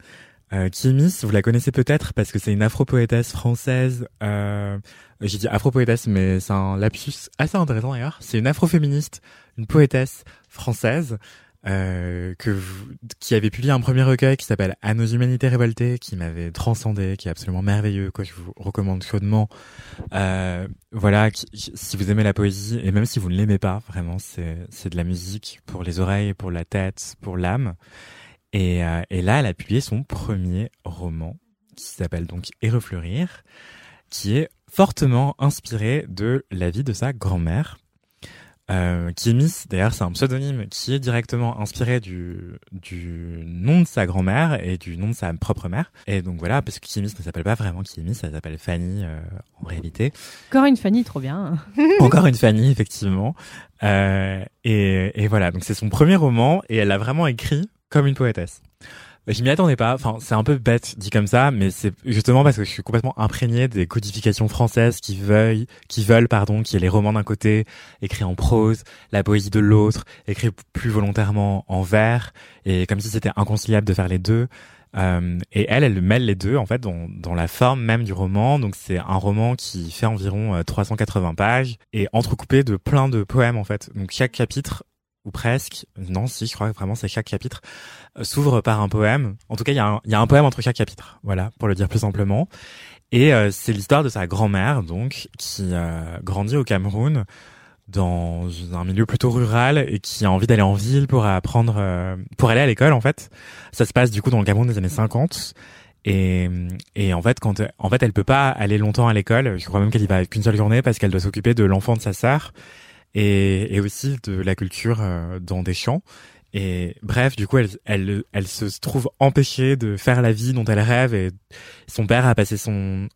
B: Euh, Kiemis, vous la connaissez peut-être parce que c'est une afro-poétesse française. Euh, J'ai dit afro-poétesse, mais c'est un lapsus assez intéressant d'ailleurs. C'est une afro-féministe, une poétesse française euh, que vous- qui avait publié un premier recueil qui s'appelle À nos humanités révoltées, qui m'avait transcendé, qui est absolument merveilleux, que je vous recommande chaudement. Euh, voilà, si vous aimez la poésie et même si vous ne l'aimez pas, vraiment, c'est de la musique pour les oreilles, pour la tête, pour l'âme. Et, euh, et là, elle a publié son premier roman qui s'appelle donc Et refleurir, qui est fortement inspiré de la vie de sa grand-mère. Euh, Kiemis, d'ailleurs, c'est un pseudonyme qui est directement inspiré du, du nom de sa grand-mère et du nom de sa propre mère. Et donc voilà, parce que Kiemis ne s'appelle pas vraiment Kiemis, elle s'appelle Fanny euh, en réalité.
C: Encore une Fanny, trop bien. [LAUGHS]
B: Encore une Fanny, effectivement. Euh, et, et voilà, donc c'est son premier roman et elle l'a vraiment écrit comme une poétesse. Je m'y attendais pas. Enfin, c'est un peu bête dit comme ça, mais c'est justement parce que je suis complètement imprégné des codifications françaises qui veulent, qui veulent, pardon, qu'il y ait les romans d'un côté, écrits en prose, la poésie de l'autre, écrits plus volontairement en vers, et comme si c'était inconciliable de faire les deux. Euh, et elle, elle mêle les deux en fait dans, dans la forme même du roman. Donc c'est un roman qui fait environ euh, 380 pages et entrecoupé de plein de poèmes en fait. Donc chaque chapitre ou presque, non si je crois que vraiment c'est chaque chapitre euh, s'ouvre par un poème. En tout cas il y, a un- il y a un poème entre chaque chapitre. Voilà pour le dire plus simplement. Et euh, c'est l'histoire de sa grand-mère donc qui euh, grandit au Cameroun dans un milieu plutôt rural et qui a envie d'aller en ville pour apprendre, euh, pour aller à l'école en fait. Ça se passe du coup dans le Cameroun des années 50. Et, et en fait, quand en fait, elle peut pas aller longtemps à l'école. Je crois même qu'elle y va qu'une seule journée parce qu'elle doit s'occuper de l'enfant de sa sœur et, et aussi de la culture euh, dans des champs. Et bref, du coup, elle, elle, elle se trouve empêchée de faire la vie dont elle rêve. Et son père a passé son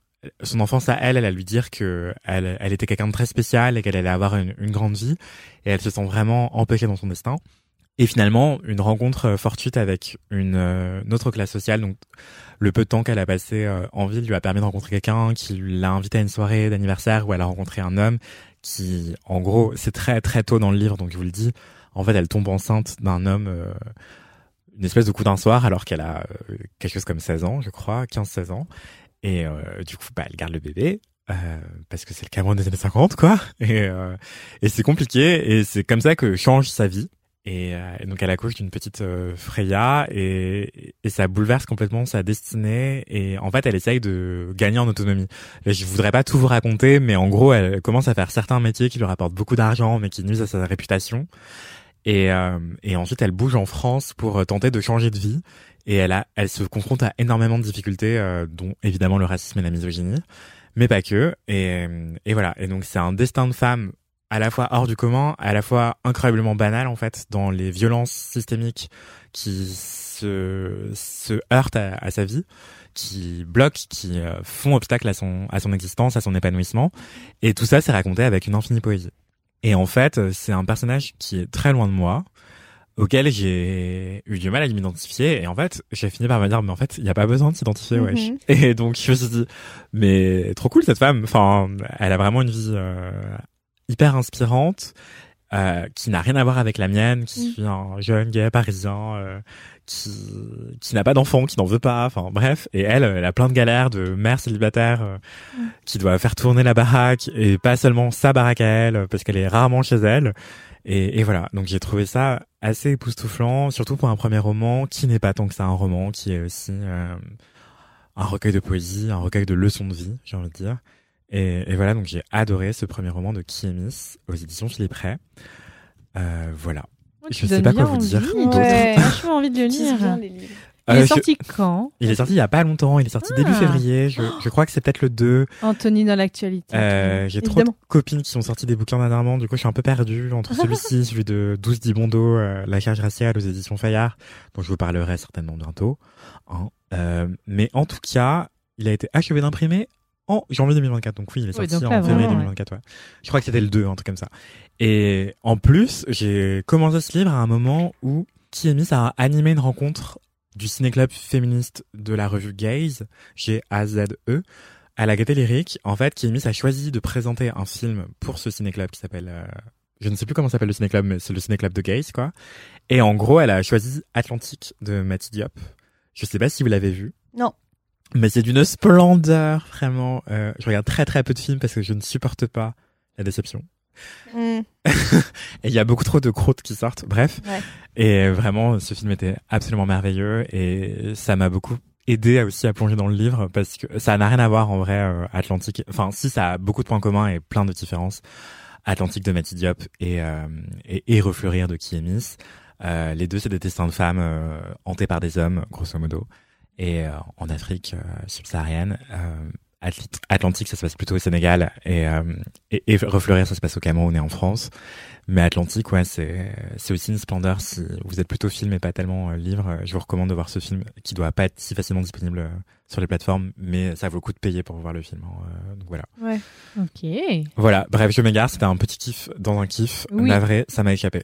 B: son enfance à elle, elle a lui dire que elle, elle était quelqu'un de très spécial et qu'elle allait avoir une, une grande vie. Et elle se sent vraiment empêchée dans son destin. Et finalement, une rencontre euh, fortuite avec une, euh, une autre classe sociale, donc le peu de temps qu'elle a passé en ville lui a permis de rencontrer quelqu'un qui l'a invité à une soirée d'anniversaire où elle a rencontré un homme qui, en gros, c'est très très tôt dans le livre, donc je vous le dis, en fait, elle tombe enceinte d'un homme, euh, une espèce de coup d'un soir, alors qu'elle a euh, quelque chose comme 16 ans, je crois, 15-16 ans. Et euh, du coup, bah, elle garde le bébé. euh, parce que c'est le Cameroun des années 50, quoi. Et, euh, et c'est compliqué. Et c'est comme ça que change sa vie. Et, euh, et donc elle accouche d'une petite euh, Freya et, et ça bouleverse complètement sa destinée et en fait elle essaye de gagner en autonomie. Là, je voudrais pas tout vous raconter mais en gros elle commence à faire certains métiers qui lui rapportent beaucoup d'argent mais qui nuisent à sa réputation. Et, euh, et ensuite elle bouge en France pour euh, tenter de changer de vie. Et elle a elle se confronte à énormément de difficultés euh, dont évidemment le racisme et la misogynie. Mais pas que. Et, et voilà. Et donc c'est un destin de femme à la fois hors du commun, à la fois incroyablement banal en fait dans les violences systémiques qui se, se heurtent à, à sa vie, qui bloquent, qui euh, font obstacle à son, à son existence, à son épanouissement. Et tout ça, c'est raconté avec une infinie poésie. Et en fait, c'est un personnage qui est très loin de moi, auquel j'ai eu du mal à m'identifier et en fait j'ai fini par me dire mais en fait il n'y a pas besoin de s'identifier
A: Mhm.
B: wesh et donc je me suis dit mais trop cool cette femme enfin elle a vraiment une vie euh, hyper inspirante euh, qui n'a rien à voir avec la mienne qui
A: Mm.
B: suis un jeune gay parisien euh, qui qui n'a pas d'enfant qui n'en veut pas enfin bref et elle elle a plein de galères de mère célibataire euh,
A: Mm.
B: qui doit faire tourner la baraque et pas seulement sa baraque à elle parce qu'elle est rarement chez elle et, et voilà, donc j'ai trouvé ça assez époustouflant, surtout pour un premier roman qui n'est pas tant que ça un roman, qui est aussi euh, un recueil de poésie, un recueil de leçons de vie, j'ai envie de dire. Et, et voilà, donc j'ai adoré ce premier roman de Kiemis aux éditions Philippe Ray. Euh, voilà.
C: Tu
B: Je sais
C: donnes
B: pas quoi vous dire.
A: Ouais.
C: J'ai vachement envie de le lire. Il
B: Euh,
C: est
B: je-
C: sorti quand
B: Il est sorti il y a pas longtemps, il est sorti début
C: Ah.
B: février, je, je crois que c'est peut-être le 2.
C: Anthony dans l'actualité.
B: Euh, j'ai trop de copines qui ont sorti des bouquins dernièrement, du coup je suis un peu perdu entre celui-ci, [LAUGHS] celui de 12 Dibondo, euh, La charge raciale aux éditions Fayard, dont je vous parlerai certainement bientôt. hein. Euh, mais en tout cas, il a été achevé d'imprimer en janvier 2024, donc oui, il est
C: Oui,
B: sorti en
C: là,
B: février
C: vraiment,
B: 2024. Ouais. Je crois que c'était le 2, un truc comme ça. Et en plus, j'ai commencé ce livre à un moment où Kiemis a animé une rencontre du ciné-club féministe de la revue Gaze, G-A-Z-E, à la Gaieté Lyrique. En fait, Kiemis a choisi de présenter un film pour ce ciné-club qui s'appelle... euh, je ne sais plus comment s'appelle le ciné-club, mais c'est le ciné-club de Gaze, quoi. Et en gros, elle a choisi Atlantique de Matty Diop. Je sais pas si vous l'avez vu.
A: Non.
B: Mais c'est d'une splendeur, vraiment. Euh, je regarde très très peu de films parce que je ne supporte pas la déception.
A: Mm. [LAUGHS]
B: Et il y a beaucoup trop de croûtes qui sortent. Bref.
A: Ouais.
B: Et vraiment, ce film était absolument merveilleux et ça m'a beaucoup aidé à aussi à plonger dans le livre parce que ça n'a rien à voir en vrai euh, Atlantique. Enfin, si ça a beaucoup de points communs et plein de différences. Atlantique de Matty Diop et, euh, et, et Refleurir de Kiemis. Euh, les deux, c'est des destins de femmes euh, hantés par des hommes, grosso modo. Et euh, en Afrique euh, subsaharienne, euh, Atl- Atlantique, ça se passe plutôt au Sénégal et, euh, et, et Refleurir, ça se passe au Cameroun et en France. Mais Atlantique, ouais, c'est c'est aussi une splendeur. Si vous êtes plutôt film et pas tellement euh, livre, je vous recommande de voir ce film qui doit pas être si facilement disponible euh, sur les plateformes, mais ça vaut le coup de payer pour voir le film. hein, euh, donc voilà.
C: Ok.
B: Voilà. Bref, je m'égare. C'était un petit kiff dans un kiff.
C: Oui.
B: Navré, ça m'a échappé.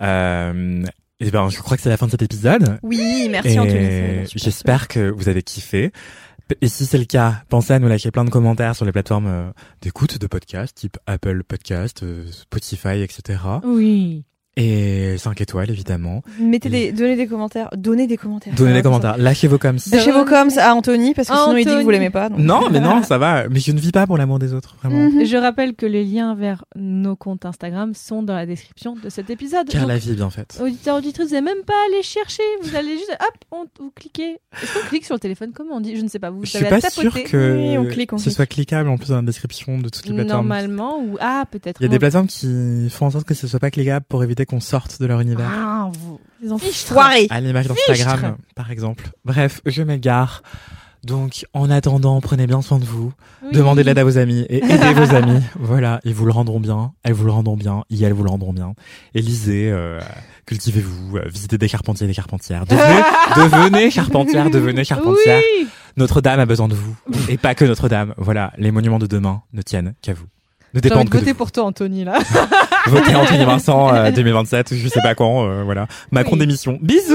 B: Euh, et ben, je crois que c'est la fin de cet épisode.
A: Oui, merci
B: et
A: Anthony.
B: j'espère que vous avez kiffé. Et si c'est le cas, pensez à nous lâcher plein de commentaires sur les plateformes euh, d'écoute de podcasts, type Apple Podcast, euh, Spotify, etc.
C: Oui.
B: Et 5 étoiles, évidemment.
A: Mettez des, donnez des commentaires, donnez des commentaires.
B: Donnez des commentaires. Lâchez vos coms.
A: Lâchez vos coms à Anthony parce que sinon il dit que vous l'aimez pas. donc.
B: Non, mais non, ça va. Mais je ne vis pas pour l'amour des autres, vraiment.
A: Mhm.
C: Je rappelle que les liens vers nos comptes Instagram sont dans la description de cet épisode.
B: Car
C: Donc,
B: la vie est bien faite.
C: Auditeurs, auditrices, vous n'avez même pas à aller chercher. Vous allez juste, hop, on, vous cliquez. Est-ce qu'on clique sur le téléphone? Comment on dit? Je ne sais pas. Vous
B: Je suis pas sûr que
A: Oui, on clique, on
B: ce
A: clique.
B: soit cliquable en plus dans la description de toutes les plateformes.
C: Normalement, ou ah, peut-être.
B: Il y a des plateformes qui font en sorte que ce soit pas cliquable pour éviter qu'on sorte de leur univers.
C: Ah, vous.
A: Les enfoirés.
B: À l'image d'Instagram, par exemple. Bref, je m'égare. Donc, en attendant, prenez bien soin de vous.
C: Oui.
B: Demandez de l'aide à vos amis et aidez vos amis. [LAUGHS] Voilà, ils vous le rendront bien. Elles vous le rendront bien. Et elles vous le rendront bien. Et lisez, euh, cultivez-vous, euh, visitez des charpentiers et des charpentières. Devenez, [LAUGHS] devenez charpentières, devenez charpentières.
C: Oui.
B: Notre-Dame a besoin de vous. Et pas que Notre-Dame. Voilà, les monuments de demain ne tiennent qu'à vous. Ne
C: envie
B: dépendent
C: de
B: que
C: voter pour toi, Anthony, là. [LAUGHS]
B: Votez Anthony Vincent euh, [LAUGHS] 2027, je sais pas quand, euh, voilà. Macron
C: Oui.
B: d'émission. Bisous